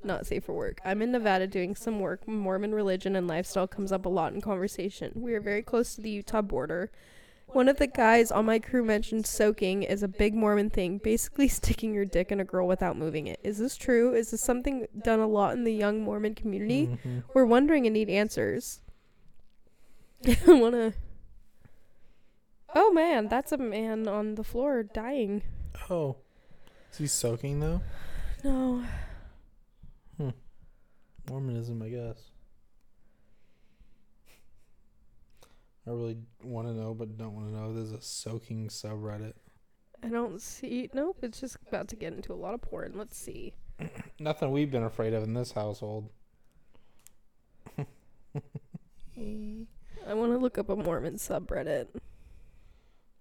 Not safe for work. I'm in Nevada doing some work. Mormon religion and lifestyle comes up a lot in conversation. We are very close to the Utah border. One of the guys on my crew mentioned soaking is a big Mormon thing, basically sticking your dick in a girl without moving it. Is this true? Is this something done a lot in the young Mormon community? Mhm. We're wondering and need answers. I wanna. Oh man, that's a man on the floor dying. Oh. Is he soaking though? No. Hmm. Mormonism, I guess. I really want to know, but don't want to know. There's a soaking subreddit. I don't see. Nope, it's just about to get into a lot of porn. Let's see. Nothing we've been afraid of in this household. I want to look up a Mormon subreddit.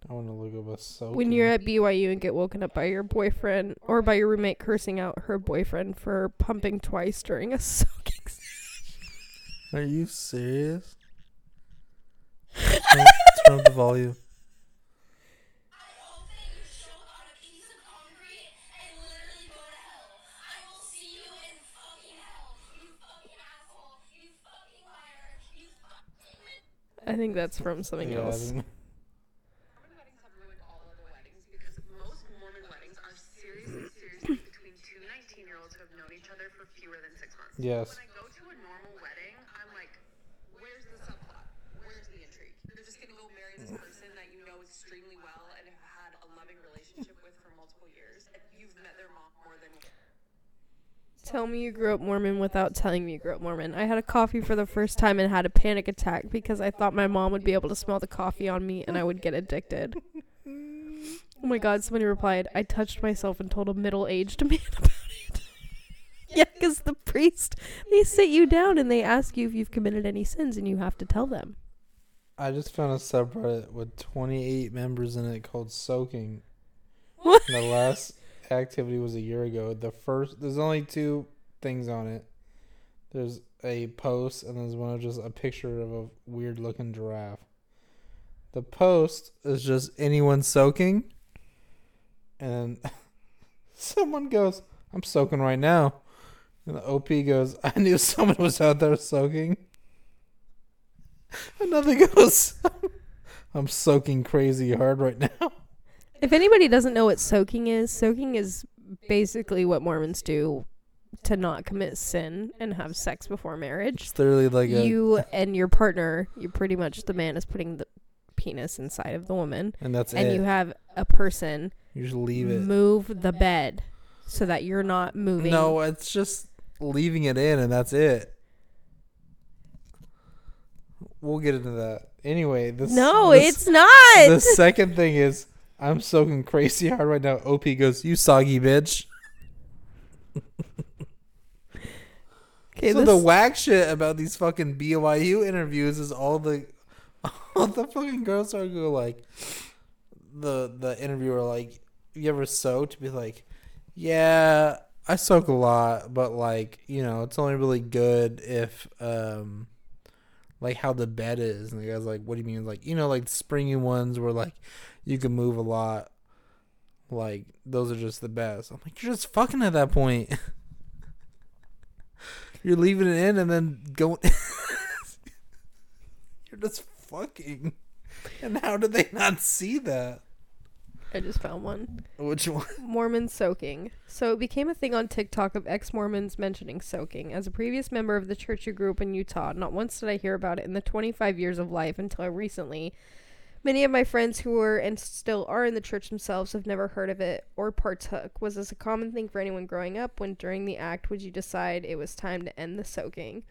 I want to look up a soaking. When you're at BYU and get woken up by your boyfriend or by your roommate cursing out her boyfriend for pumping twice during a soaking Are you serious? Turn, turn up the volume. I hope that you choke on a piece of concrete and literally go to hell. I will see you in fucking hell. You fucking asshole. You fucking liar. You fucking. I think that's from something Yeah, I else. think- Mormon weddings have ruined all other weddings because most Mormon weddings are seriously, seriously between two 19 year olds who have known each other for fewer than six months. Yes. When I go to a normal wedding, I'm like, where's the subplot? Where's the intrigue? You're just gonna go marry this person that you know extremely well and have had a loving relationship with for multiple years. And you've met their mom more than Tell me you grew up Mormon without telling me you grew up Mormon. I had a coffee for the first time and had a panic attack because I thought my mom would be able to smell the coffee on me and I would get addicted. Oh my god, somebody replied, I touched myself and told a middle aged man about it. yeah, because the priest, they sit you down and they ask you if you've committed any sins and you have to tell them. I just found a subreddit with 28 members in it called Soaking. What? The last activity was a year ago. The first, there's only two things on it. There's a post and there's one of just a picture of a weird looking giraffe. The post is just anyone soaking, and someone goes, "I'm soaking right now," and the OP goes, "I knew someone was out there soaking." Another goes, "I'm soaking crazy hard right now." If anybody doesn't know what soaking is, soaking is basically what Mormons do to not commit sin and have sex before marriage. It's literally like you and your partner, you pretty much the man is putting the penis inside of the woman, and that's and it. you have a person you just leave it. move the bed so that you're not moving. No, it's just leaving it in, and that's it. We'll get into that. Anyway, this no, this- it's not. the second thing is I'm soaking crazy hard right now. OP goes, "You soggy bitch." okay, so this, the whack shit about these fucking BYU interviews is all the all the fucking girls are go like the the interviewer like you ever soak to be like yeah I soak a lot but like you know it's only really good if um like how the bed is and the guy's like what do you mean like you know like springy ones where like you can move a lot like those are just the best I'm like you're just fucking at that point You're leaving it in and then going. You're just fucking. And how did they not see that? I just found one. Which one? Mormon soaking. So it became a thing on TikTok of ex Mormons mentioning soaking. As a previous member of the church who grew up in Utah, not once did I hear about it in the 25 years of life until recently. Many of my friends who were and still are in the church themselves have never heard of it or partook. Was this a common thing for anyone growing up when during the act would you decide it was time to end the soaking?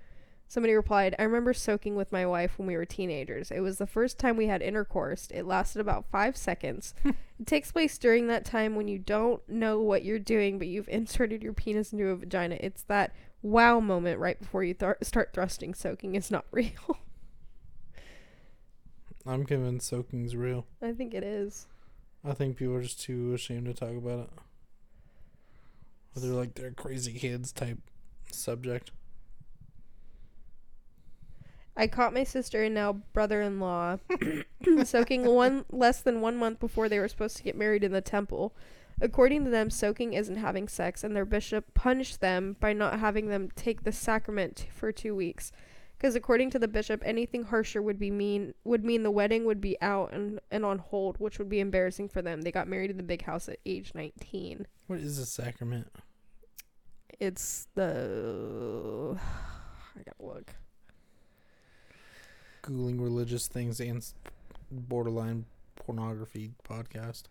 Somebody replied, I remember soaking with my wife when we were teenagers. It was the first time we had intercourse. It lasted about five seconds. it takes place during that time when you don't know what you're doing, but you've inserted your penis into a vagina. It's that wow moment right before you th- start thrusting. Soaking is not real. I'm convinced soaking's real. I think it is. I think people are just too ashamed to talk about it. Or they're like they're crazy kids type subject. I caught my sister and now brother-in-law soaking one less than one month before they were supposed to get married in the temple. According to them, soaking isn't having sex, and their bishop punished them by not having them take the sacrament for two weeks. Because according to the bishop, anything harsher would be mean would mean the wedding would be out and, and on hold, which would be embarrassing for them. They got married in the big house at age nineteen. What is a sacrament? It's the I gotta look. Googling religious things and borderline pornography podcast.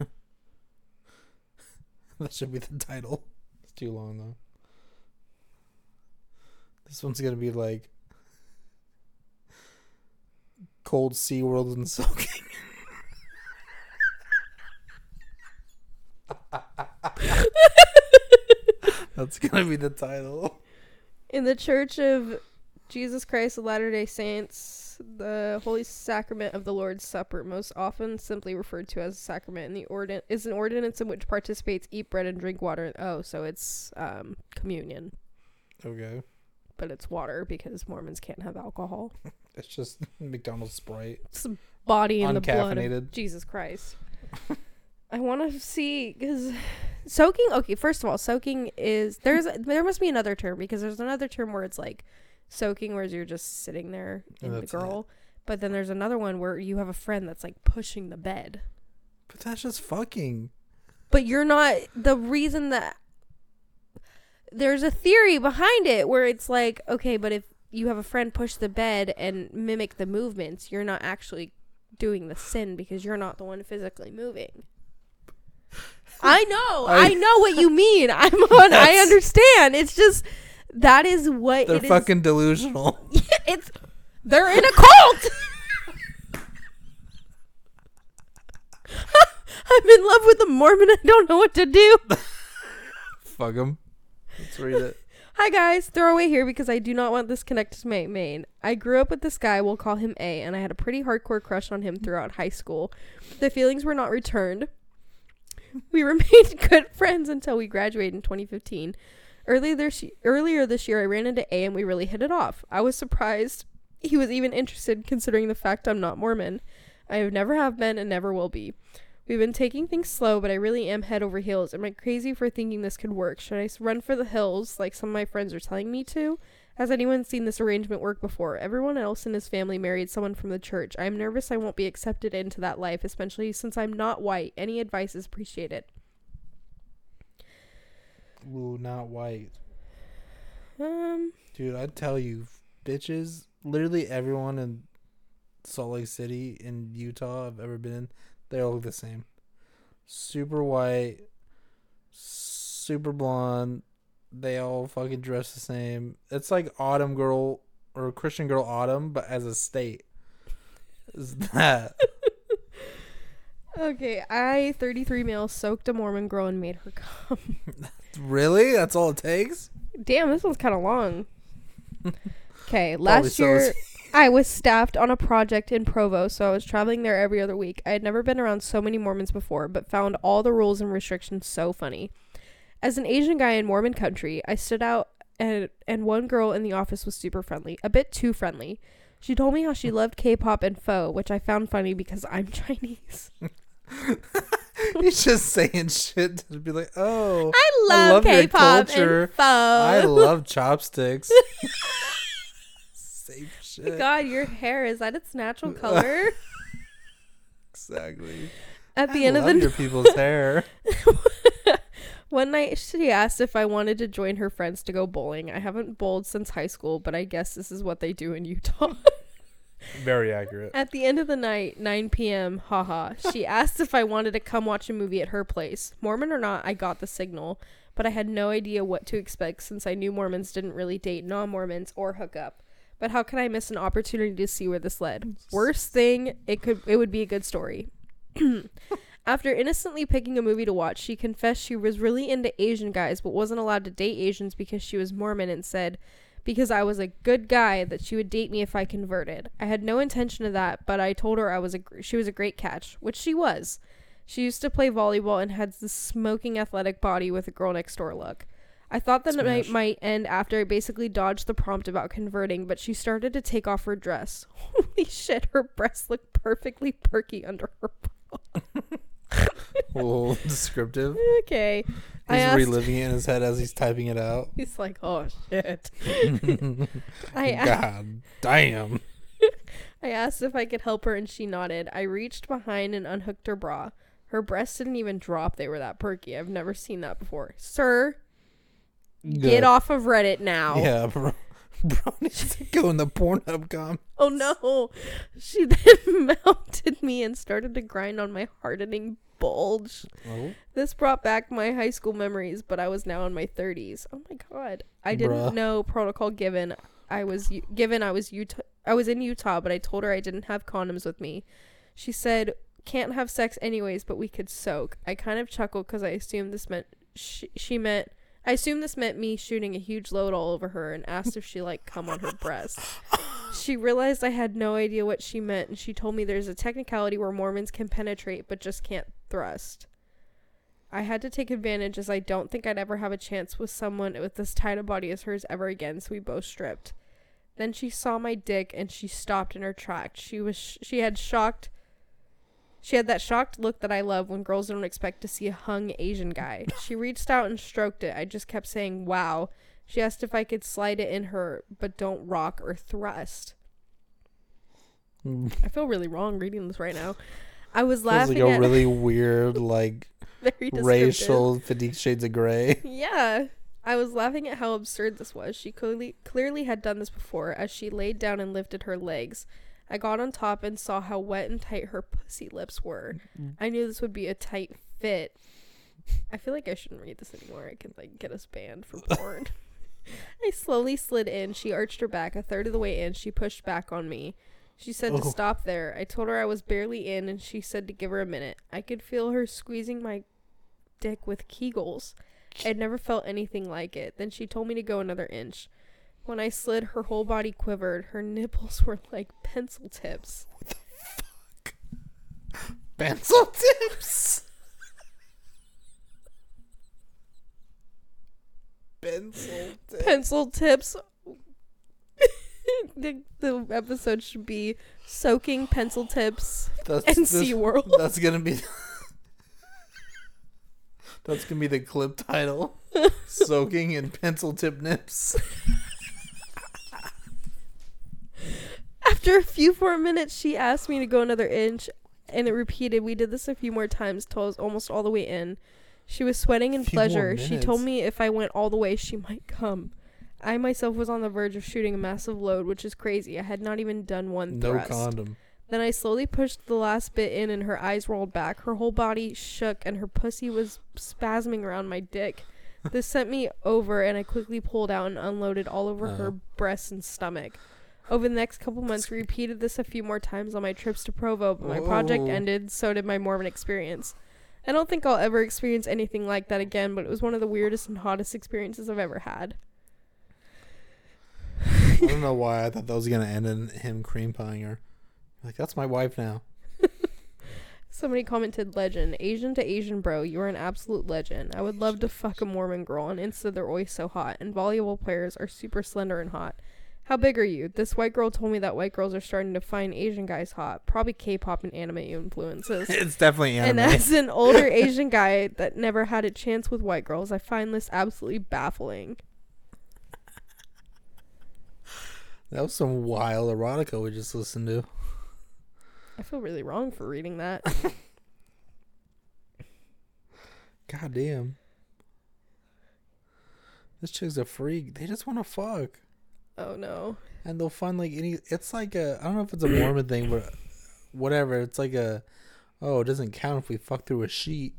that should be the title. It's too long though. This one's gonna be like cold SeaWorld and soaking. That's gonna be the title. In the Church of Jesus Christ of Latter day Saints, The Holy Sacrament of the Lord's Supper, most often simply referred to as a sacrament, in the ordin- is an ordinance in which participates eat bread and drink water. Oh, so it's um, communion, Okay. But it's water because Mormons can't have alcohol. It's just McDonald's Sprite. It's the body and the blood of Uncaffeinated. Jesus Christ. I want to see because soaking. Okay, first of all, soaking is there's there must be another term because there's another term where it's like soaking, where you're just sitting there in the that's it. girl. But then there's another one where you have a friend that's like pushing the bed. But that's just fucking. But you're not the reason that there's a theory behind it where it's like, okay, but if you have a friend push the bed and mimic the movements, you're not actually doing the sin because you're not the one physically moving. I know. I, I- know what you mean. I'm on I understand. It's just that is what They're it is. fucking delusional. it's they're in a cult. I'm in love with a Mormon. I don't know what to do. Fuck them. Let's read it. Hi guys, throwaway here because I do not want this connected to my main. I grew up with this guy, we'll call him A, and I had a pretty hardcore crush on him throughout high school. The feelings were not returned. We remained good friends until we graduated in 2015. Earlier this, earlier this year, I ran into A and we really hit it off. I was surprised he was even interested considering the fact I'm not Mormon. I have never have been and never will be. We've been taking things slow, but I really am head over heels. Am I crazy for thinking this could work? Should I run for the hills like some of my friends are telling me to? Has anyone seen this arrangement work before? Everyone else in his family married someone from the church. I'm nervous I won't be accepted into that life, especially since I'm not white. Any advice is appreciated. Ooh, not white. Um, Dude, I tell you, bitches, literally everyone in Salt Lake City in Utah I've ever been in, they all look the same. Super white, super blonde. They all fucking dress the same. It's like Autumn Girl or Christian Girl Autumn, but as a state. Is that? okay, I, 33 male, soaked a Mormon girl and made her come. really? That's all it takes? Damn, this one's kind of long. Okay, last so year is- I was staffed on a project in Provo, so I was traveling there every other week. I had never been around so many Mormons before, but found all the rules and restrictions so funny. As an Asian guy in Mormon country, I stood out and and one girl in the office was super friendly, a bit too friendly. She told me how she loved K-pop and pho, which I found funny because I'm Chinese. He's just saying shit to be like, oh, I I love, love K-pop culture. and pho. I love chopsticks. shit. God, your hair is that its natural color? Exactly. At the I end of the your people's hair. One night she asked if I wanted to join her friends to go bowling. I haven't bowled since high school, but I guess this is what they do in Utah. Very accurate. At the end of the night, 9 p.m., haha, she asked if I wanted to come watch a movie at her place. Mormon or not, I got the signal, but I had no idea what to expect since I knew Mormons didn't really date non Mormons or hook up. But how can I miss an opportunity to see where this led? Worst thing, it could it would be a good story. After innocently picking a movie to watch, she confessed she was really into Asian guys but wasn't allowed to date Asians because she was Mormon and said because I was a good guy that she would date me if I converted. I had no intention of that, but I told her I was a gr- she was a great catch, which she was. She used to play volleyball and had the smoking athletic body with a girl next door look. I thought the night Smash. might end after I basically dodged the prompt about converting, but she started to take off her dress. Holy shit, her breasts look perfectly perky under her bra. A little descriptive. Okay. He's asked, reliving it in his head as he's typing it out. he's like, oh shit. I God damn. I asked if I could help her and she nodded. I reached behind and unhooked her bra. Her breasts didn't even drop, they were that perky. I've never seen that before. Sir. Get off of Reddit now. Yeah, bro. Bro needs to go in the Pornhub com. Oh no. She then mounted me and started to grind on my hardening bulge. Oh. This brought back my high school memories, but I was now in my 30s. Oh my god. I didn't Bruh. know protocol given. I was u- given I was Utah I was in Utah, but I told her I didn't have condoms with me. She said, "Can't have sex anyways, but we could soak." I kind of chuckled cuz I assumed this meant she, she meant I assumed this meant me shooting a huge load all over her and asked if she liked cum on her breast. She realized I had no idea what she meant, and she told me there's a technicality where Mormons can penetrate but just can't thrust. I had to take advantage as I don't think I'd ever have a chance with someone with as tight a body as hers ever again, so we both stripped. Then she saw my dick and she stopped in her tracks. She was sh- she had shocked she had that shocked look that I love when girls don't expect to see a hung Asian guy. She reached out and stroked it. I just kept saying, "Wow." She asked if I could slide it in her, but don't rock or thrust. Mm. I feel really wrong reading this right now. I was laughing like a at really weird, like very racial Fifty Shades of Grey. Yeah. I was laughing at how absurd this was. She clearly clearly had done this before as she laid down and lifted her legs. I got on top and saw how wet and tight her pussy lips were. I knew this would be a tight fit. I feel like I shouldn't read this anymore. I could like get us banned for porn. I slowly slid in. She arched her back. A third of the way in, she pushed back on me. She said to Oh. stop there. I told her I was barely in, and she said to give her a minute. I could feel her squeezing my dick with kegels. I'd never felt anything like it. Then she told me to go another inch. When I slid, her whole body quivered. Her nipples were like pencil tips. What the fuck? Pencil tips. Pencil tips. Pencil tips. the, the episode should be soaking pencil tips That's, and this- SeaWorld. That's gonna be. That's gonna be the clip title. Soaking in pencil tip nips. After a few more minutes, she asked me to go another inch, and it repeated. We did this a few more times till I was almost all the way in. She was sweating in pleasure. She told me if I went all the way, she might come. I myself was on the verge of shooting a massive load, which is crazy. I had not even done one No thrust. condom. Then I slowly pushed the last bit in, and her eyes rolled back. Her whole body shook, and her pussy was spasming around my dick. This sent me over, and I quickly pulled out and unloaded all over her Oh. breasts and stomach. Over the next couple months, we repeated this a few more times on my trips to Provo, but my project ended, so did my Mormon experience. I don't think I'll ever experience anything like that again, but it was one of the weirdest and hottest experiences I've ever had. I don't know why I thought that was gonna end in him cream pieing her. Like that's my wife now. Somebody commented, "Legend, Asian to Asian bro, you are an absolute legend. I would love to fuck a Mormon girl. On Insta, they're always so hot, and volleyball players are super slender and hot. How big are you? This white girl told me that white girls are starting to find Asian guys hot. Probably K-pop and anime influences. It's definitely anime. and as an older Asian guy that never had a chance with white girls, I find this absolutely baffling. that was some wild erotica we just listened to. I feel really wrong for reading that. God damn. This chick's a freak. They just want to fuck. Oh no. And they'll find like any. It's like a. I don't know if it's a Mormon thing, but whatever. It's like a. Oh, it doesn't count if we fuck through a sheet.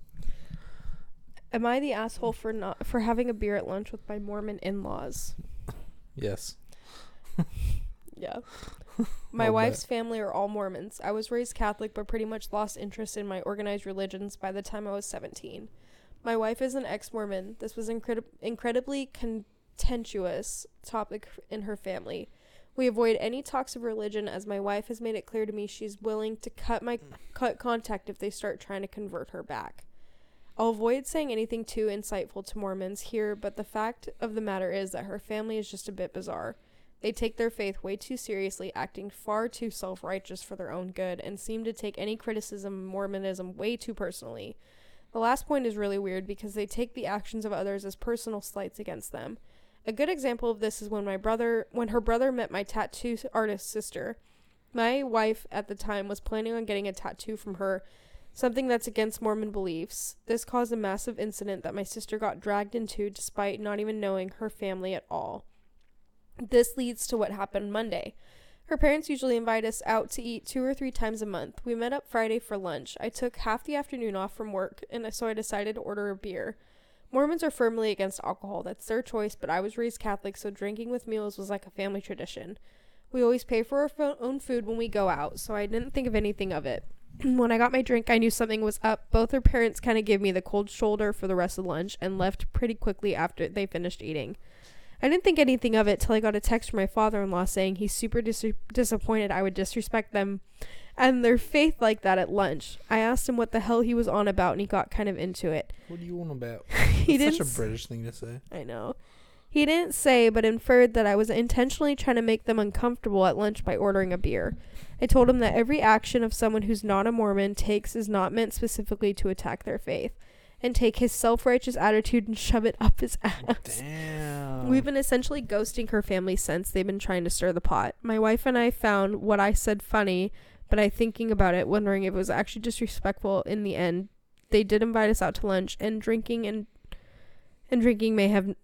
Am I the asshole for not for having a beer at lunch with my Mormon in-laws? Yes. Yeah. My I'll wife's family are all Mormons. I was raised Catholic but pretty much lost interest in my organized religions by the time I was 17. My wife is an ex-Mormon. This was incredi- incredibly contentious topic in her family. We avoid any talks of religion as my wife has made it clear to me she's willing to cut my mm. cut contact if they start trying to convert her back. I'll avoid saying anything too insightful to Mormons here, but the fact of the matter is that her family is just a bit bizarre. They take their faith way too seriously, acting far too self righteous for their own good, and seem to take any criticism of Mormonism way too personally. The last point is really weird because they take the actions of others as personal slights against them. A good example of this is when my brother when her brother met my tattoo artist sister. My wife at the time was planning on getting a tattoo from her, something that's against Mormon beliefs. This caused a massive incident that my sister got dragged into despite not even knowing her family at all. This leads to what happened Monday. Her parents usually invite us out to eat two or three times a month. We met up Friday for lunch. I took half the afternoon off from work, and so I decided to order a beer. Mormons are firmly against alcohol. That's their choice, but I was raised Catholic, so drinking with meals was like a family tradition. We always pay for our own food when we go out, so I didn't think of anything of it. when I got my drink, I knew something was up. Both her parents kind of gave me the cold shoulder for the rest of lunch and left pretty quickly after they finished eating. I didn't think anything of it till I got a text from my father in law saying he's super dis- disappointed I would disrespect them and their faith like that at lunch. I asked him what the hell he was on about and he got kind of into it. What do you want about? he That's didn't such a British thing to say. I know. He didn't say, but inferred that I was intentionally trying to make them uncomfortable at lunch by ordering a beer. I told him that every action of someone who's not a Mormon takes is not meant specifically to attack their faith, and take his self righteous attitude and shove it up his ass. Damn. We've been essentially ghosting her family since they've been trying to stir the pot. My wife and I found what I said funny, but I thinking about it, wondering if it was actually disrespectful in the end. They did invite us out to lunch, and drinking and and drinking may have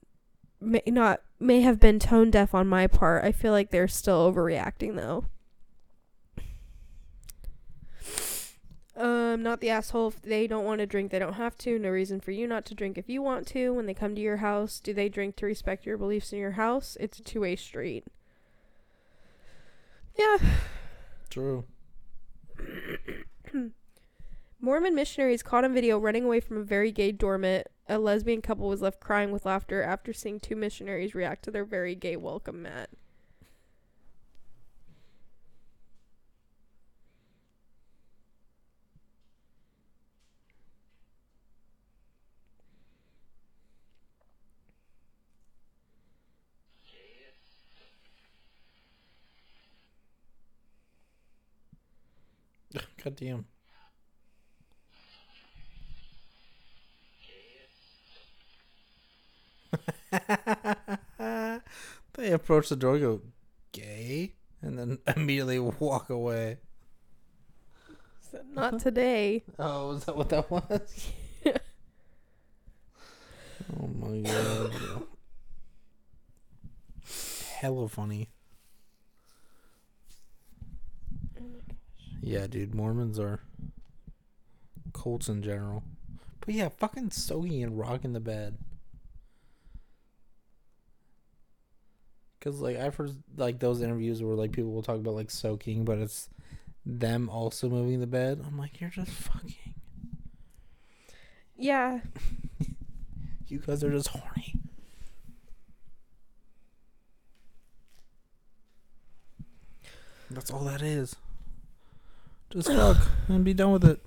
may not may have been tone deaf on my part. I feel like they're still overreacting though. Um, not the asshole. If they don't want to drink, they don't have to. No reason for you not to drink if you want to. When they come to your house, do they drink to respect your beliefs in your house? It's a two way street. Yeah. True. Mormon missionaries caught on video running away from a very gay dormant. A lesbian couple was left crying with laughter after seeing two missionaries react to their very gay welcome mat. God damn. they approach the door, and go gay, and then immediately walk away. So not today. Oh, is that what that was? oh my god. Hella funny. Yeah, dude, Mormons are cults in general. But yeah, fucking soaking and rocking the bed. Cause like I've heard like those interviews where like people will talk about like soaking, but it's them also moving the bed. I'm like, you're just fucking. Yeah. You guys are just horny. That's all that is. Just fuck and be done with it.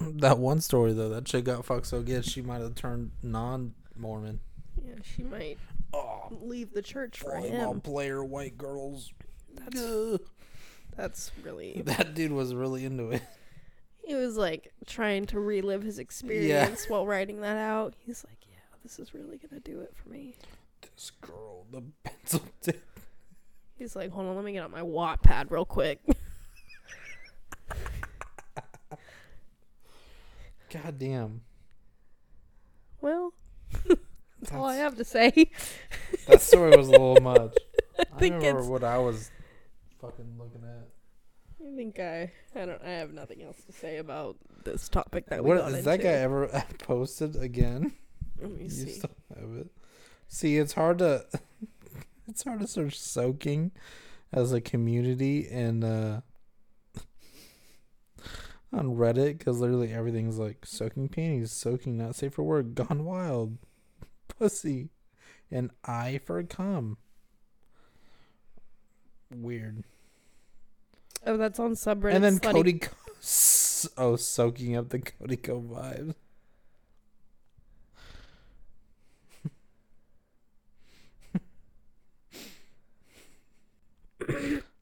That one story though, that chick got fucked so good she might have turned non-Mormon. Yeah, she might Oh, leave the church for him. player, white girls. That's Ugh. that's really That dude was really into it. he was like trying to relive his experience while writing that out. He's like, Yeah, this is really gonna do it for me. Girl, the pencil tip. He's like, Hold on, let me get out my Wattpad real quick. God damn. well, that's all I have to say. That story was a little much. I, think remember what I was fucking looking at. I think I I don't I have nothing else to say about this topic that we What got is that guy ever posted again? Let me You see. still have it. See, it's hard to it's hard to search soaking as a community and uh on Reddit because literally everything's like soaking panties, soaking not safe for work, gone wild, pussy, and I for cum. Weird. Oh, that's on subreddit. and then Slutty- Cody, Co- oh, soaking up the Cody Ko vibes.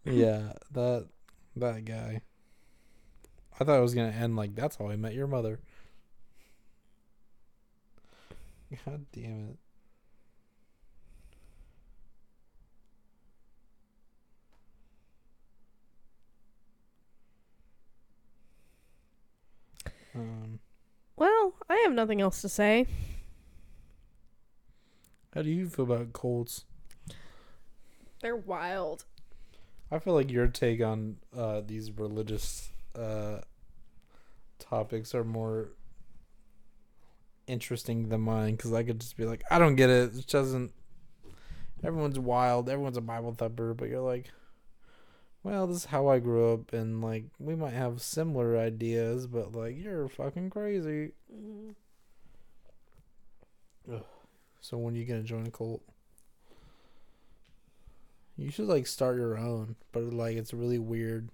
Yeah, that that guy. I thought it was gonna end like that's how I met your mother. God damn it. Um, Well, I have nothing else to say. how do you feel about colds? They're wild. I feel like your take on uh, these religious uh, topics are more interesting than mine because I could just be like, I don't get it. It doesn't. Everyone's wild. Everyone's a Bible thumper, but you're like, well, this is how I grew up, and like we might have similar ideas, but like you're fucking crazy. Mhm. So when you gonna join a cult? You should like start your own, but like it's really weird.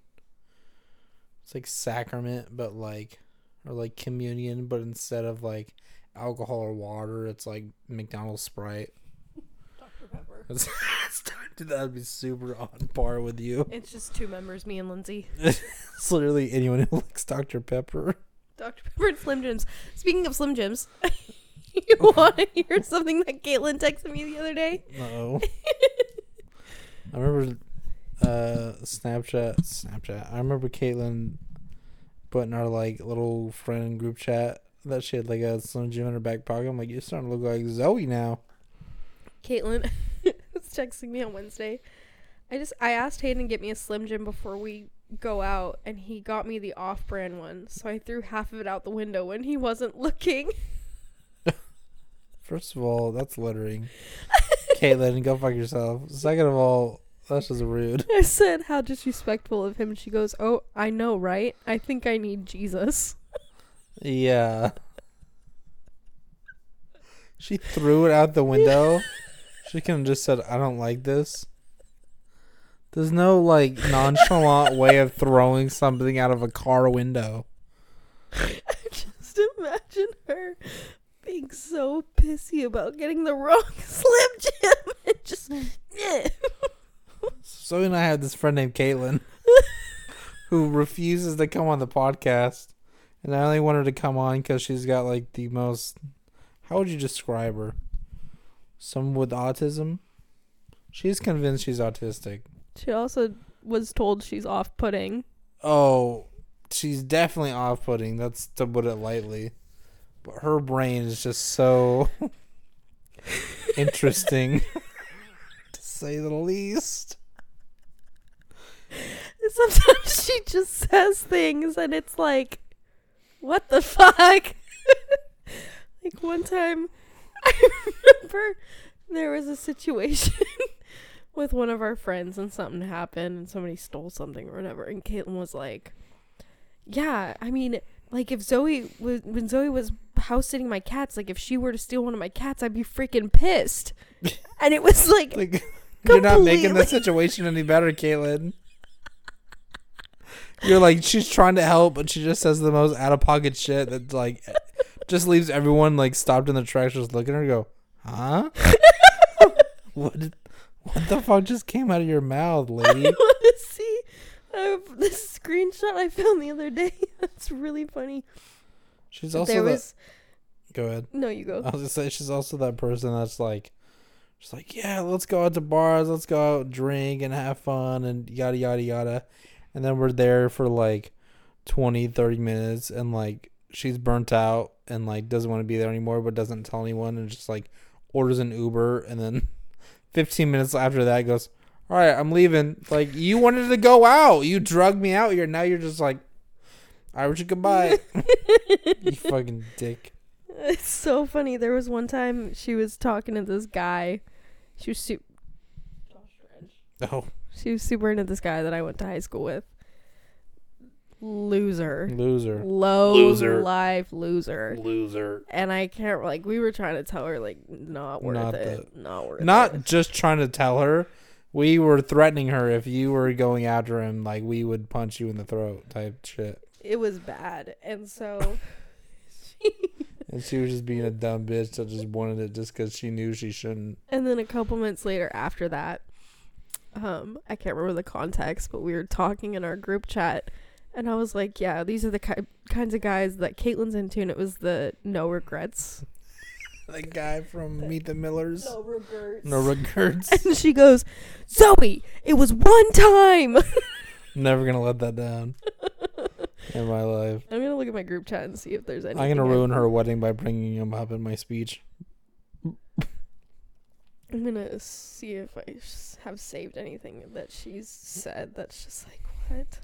It's like sacrament, but like, or like communion, but instead of like alcohol or water, it's like McDonald's Sprite. Dr. Pepper. It's, that'd be super on par with you. It's just two members, me and Lindsay. It's literally anyone who likes Dr. Pepper. Dr. Pepper and Slim Jims. Speaking of Slim Jims, you oh. want to hear something that Caitlin texted me the other day? No. I remember uh Snapchat Snapchat. I remember Caitlin putting our like little friend group chat that she had like a Slim Jim in her back pocket. I'm like, you're starting to look like Zoe now. Caitlin was texting me on Wednesday. I just I asked Hayden to get me a Slim Jim before we go out, and he got me the off-brand one. So I threw half of it out the window when he wasn't looking. First of all, that's littering. Caitlin, go fuck yourself. Second of all, that's just rude. I said, "How disrespectful of him." And she goes, "Oh, I know, right? I think I need Jesus." Yeah. She threw it out the window. She could have just said, I don't like this. There's no like nonchalant way of throwing something out of a car window. just imagine her being so pissy about getting the wrong Slim Jim and just. So and I have this friend named Caitlin who refuses to come on the podcast. And I only want her to come on because she's got like the most. How would you describe her? Someone with autism? She's convinced she's autistic. She also was told she's off-putting. Oh, she's definitely off putting. That's to put it lightly. Her brain is just so interesting, to say the least. Sometimes she just says things and it's like, what the fuck? like one time, I remember there was a situation with one of our friends and something happened and somebody stole something or whatever. And Caitlin was like, yeah, I mean, like if Zoe was, when Zoe was house sitting my cats, like if she were to steal one of my cats, I'd be freaking pissed. and it was like, Like, you're not making the situation any better, Caitlin. You're like she's trying to help, but she just says the most out of pocket shit that like just leaves everyone like stopped in their tracks, just looking at her, and go, huh? what? What the fuck just came out of your mouth, I lady? want to see uh, this screenshot I found the other day. That's really funny. She's also there that. was Go ahead. no, you go. I was gonna say she's also that person that's like, she's like, yeah, let's go out to bars, let's go out, drink, and have fun, and yada yada yada, and then we're there for like 20, 30 minutes, and like she's burnt out and like doesn't want to be there anymore, but doesn't tell anyone, and just like orders an Uber, and then 15 minutes after that goes, all right, I'm leaving. Like you wanted to go out, you drugged me out here. Now you're just like, I wish you goodbye. you fucking dick. It's so funny. There was one time she was talking to this guy. She was super. Oh, She was super into this guy that I went to high school with. Loser. loser. Low Loser. life loser. Loser. And I can't like we were trying to tell her like not worth Not it. Not worth Not it. just trying to tell her. We were threatening her if you were going after him, like we would punch you in the throat type shit. It was bad. And so And she was just being a dumb bitch that just wanted it just because she knew she shouldn't. And then a couple months later after that, um, I can't remember the context, but we were talking in our group chat, and I was like, "Yeah, these are the ki- kinds of guys that Caitlin's into," and it was the no regrets. The guy from Meet the Millers. No regrets. No regrets. And she goes, "Zoe, it was one time." Never gonna let that down in my life. I'm gonna look at my group chat and see if there's any. I'm gonna ruin her wedding by bringing him up in my speech. I'm gonna see if I have saved anything that she's said. That's just like what.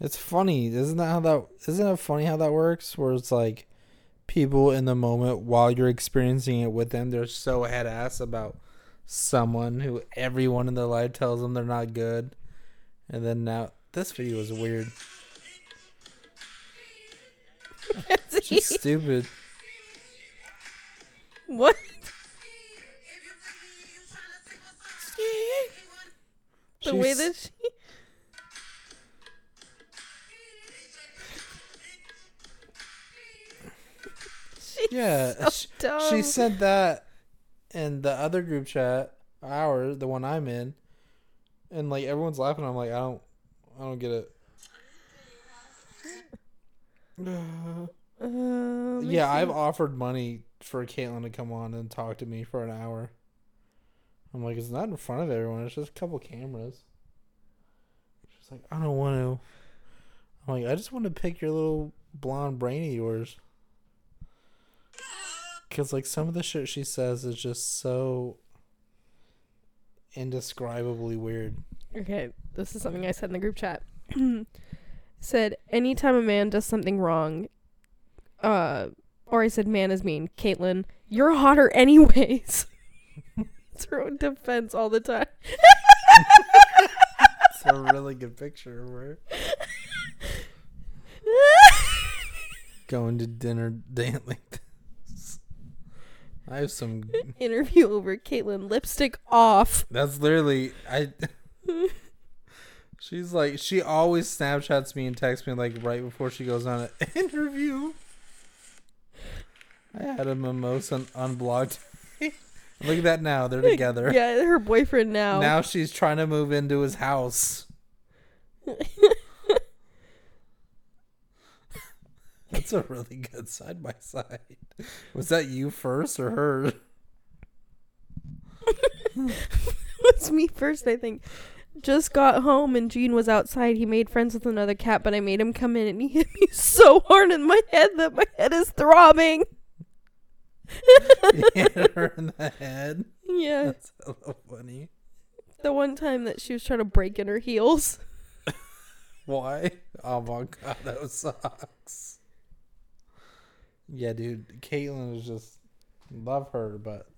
It's funny, isn't that how that? Isn't it funny how that works? Where it's like people in the moment while you're experiencing it with them, they're so head ass about someone who everyone in their life tells them they're not good, And then now this video is weird. She's stupid. what? The way that she. Yeah, so dumb. she said that in the other group chat, our the one I'm in, and like everyone's laughing. I'm like, I don't, I don't get it. Uh, yeah. I've offered money for Caitlyn to come on and talk to me for an hour. I'm like, it's not in front of everyone. It's just a couple cameras. She's like, I don't want to. I'm like, I just want to pick your little blonde brain of yours. Because, like, some of the shit she says is just so indescribably weird. Okay, this is something I said in the group chat. said anytime a man does something wrong, uh, or I said man is mean, Caitlin, you're hotter anyways. it's her own defense all the time. It's a really good picture of her going to dinner like this. I have some. Interview over, Caitlyn, lipstick off. That's literally I. She's like she always Snapchats me and texts me like right before she goes on an interview. I had a mimosa un- unblocked. Look at that now. They're together. Yeah, her boyfriend now. Now she's trying to move into his house. That's a really good side by side. Was that you first or her? it's me first, I think. Just got home and Gene was outside. He made friends with another cat, but I made him come in and he hit me so hard in my head that my head is throbbing. Hit her in the head. Yeah. That's hella funny. The one time that she was trying to break in her heels. Why? Oh my god, that sucks. Yeah, dude, Caitlyn is just love her, but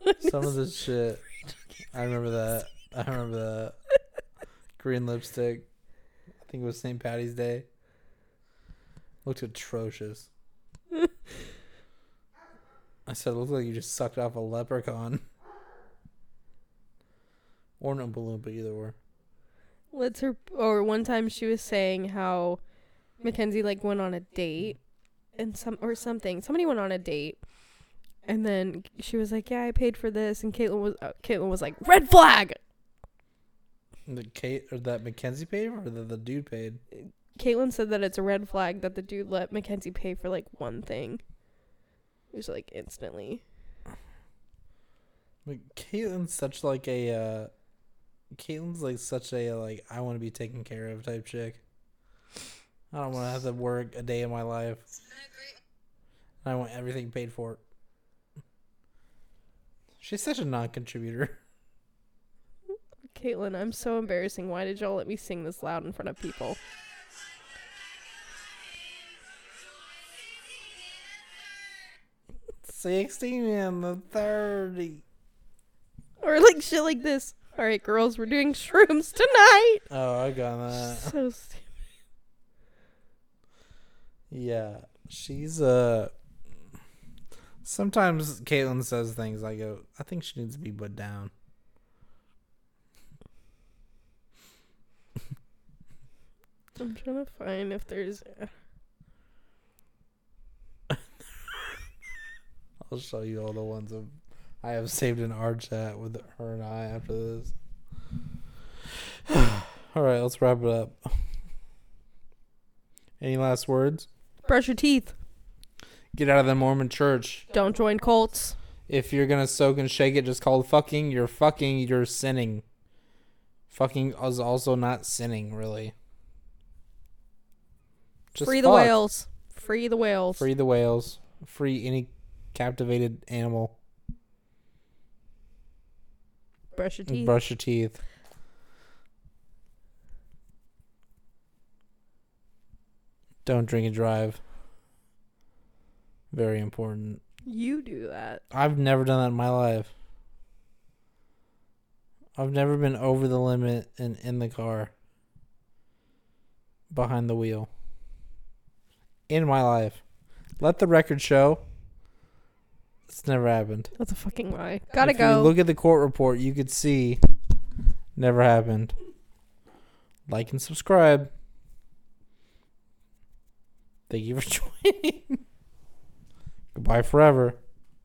some of this shit. I remember that. I remember that. Green lipstick. I think it was St. Patty's Day. Looked atrocious. I said it looked like you just sucked off a leprechaun. Or an Oompa Loompa, either or. Let's her or one time she was saying how Mackenzie like went on a date and some or something. Somebody went on a date and then she was like, "Yeah, I paid for this." And Caitlyn was uh, Caitlyn was like, "Red flag." The Kate or that Mackenzie paid or the, the dude paid? Caitlyn said that it's a red flag that the dude let Mackenzie pay for like one thing. It was like instantly. Like Caitlin's such like a uh Caitlin's like such a like I want to be taken care of type chick. I don't want to have to work a day in my life. I want everything paid for. She's such a non-contributor. Caitlin, I'm so embarrassing. Why did y'all let me sing this loud in front of people? Sixteen and the thirty. Or like shit like this. All right, girls, we're doing shrooms tonight. Oh, I got that. So stupid. Yeah, she's uh. Sometimes Caitlyn says things I go, I think she needs to be put down. I'm trying to find if there's. I'll show you all the ones of I have saved in our chat with her and I after this. all right, let's wrap it up. Any last words? Brush your teeth. Get out of the Mormon church. Don't join cults. If you're gonna soak and shake it, just call it fucking. You're fucking. You're sinning. Fucking is also not sinning, really. Just Free the fuck. whales. Free the whales. Free the whales. Free any captivated animal. Brush your teeth. Brush your teeth. Don't drink and drive. Very important. You do that. I've never done that in my life. I've never been over the limit and in the car behind the wheel in my life. Let the record show. It's never happened. That's a fucking lie. Gotta if go. you look at the court report, you could see never happened. Like and subscribe. Thank you for joining. Goodbye forever.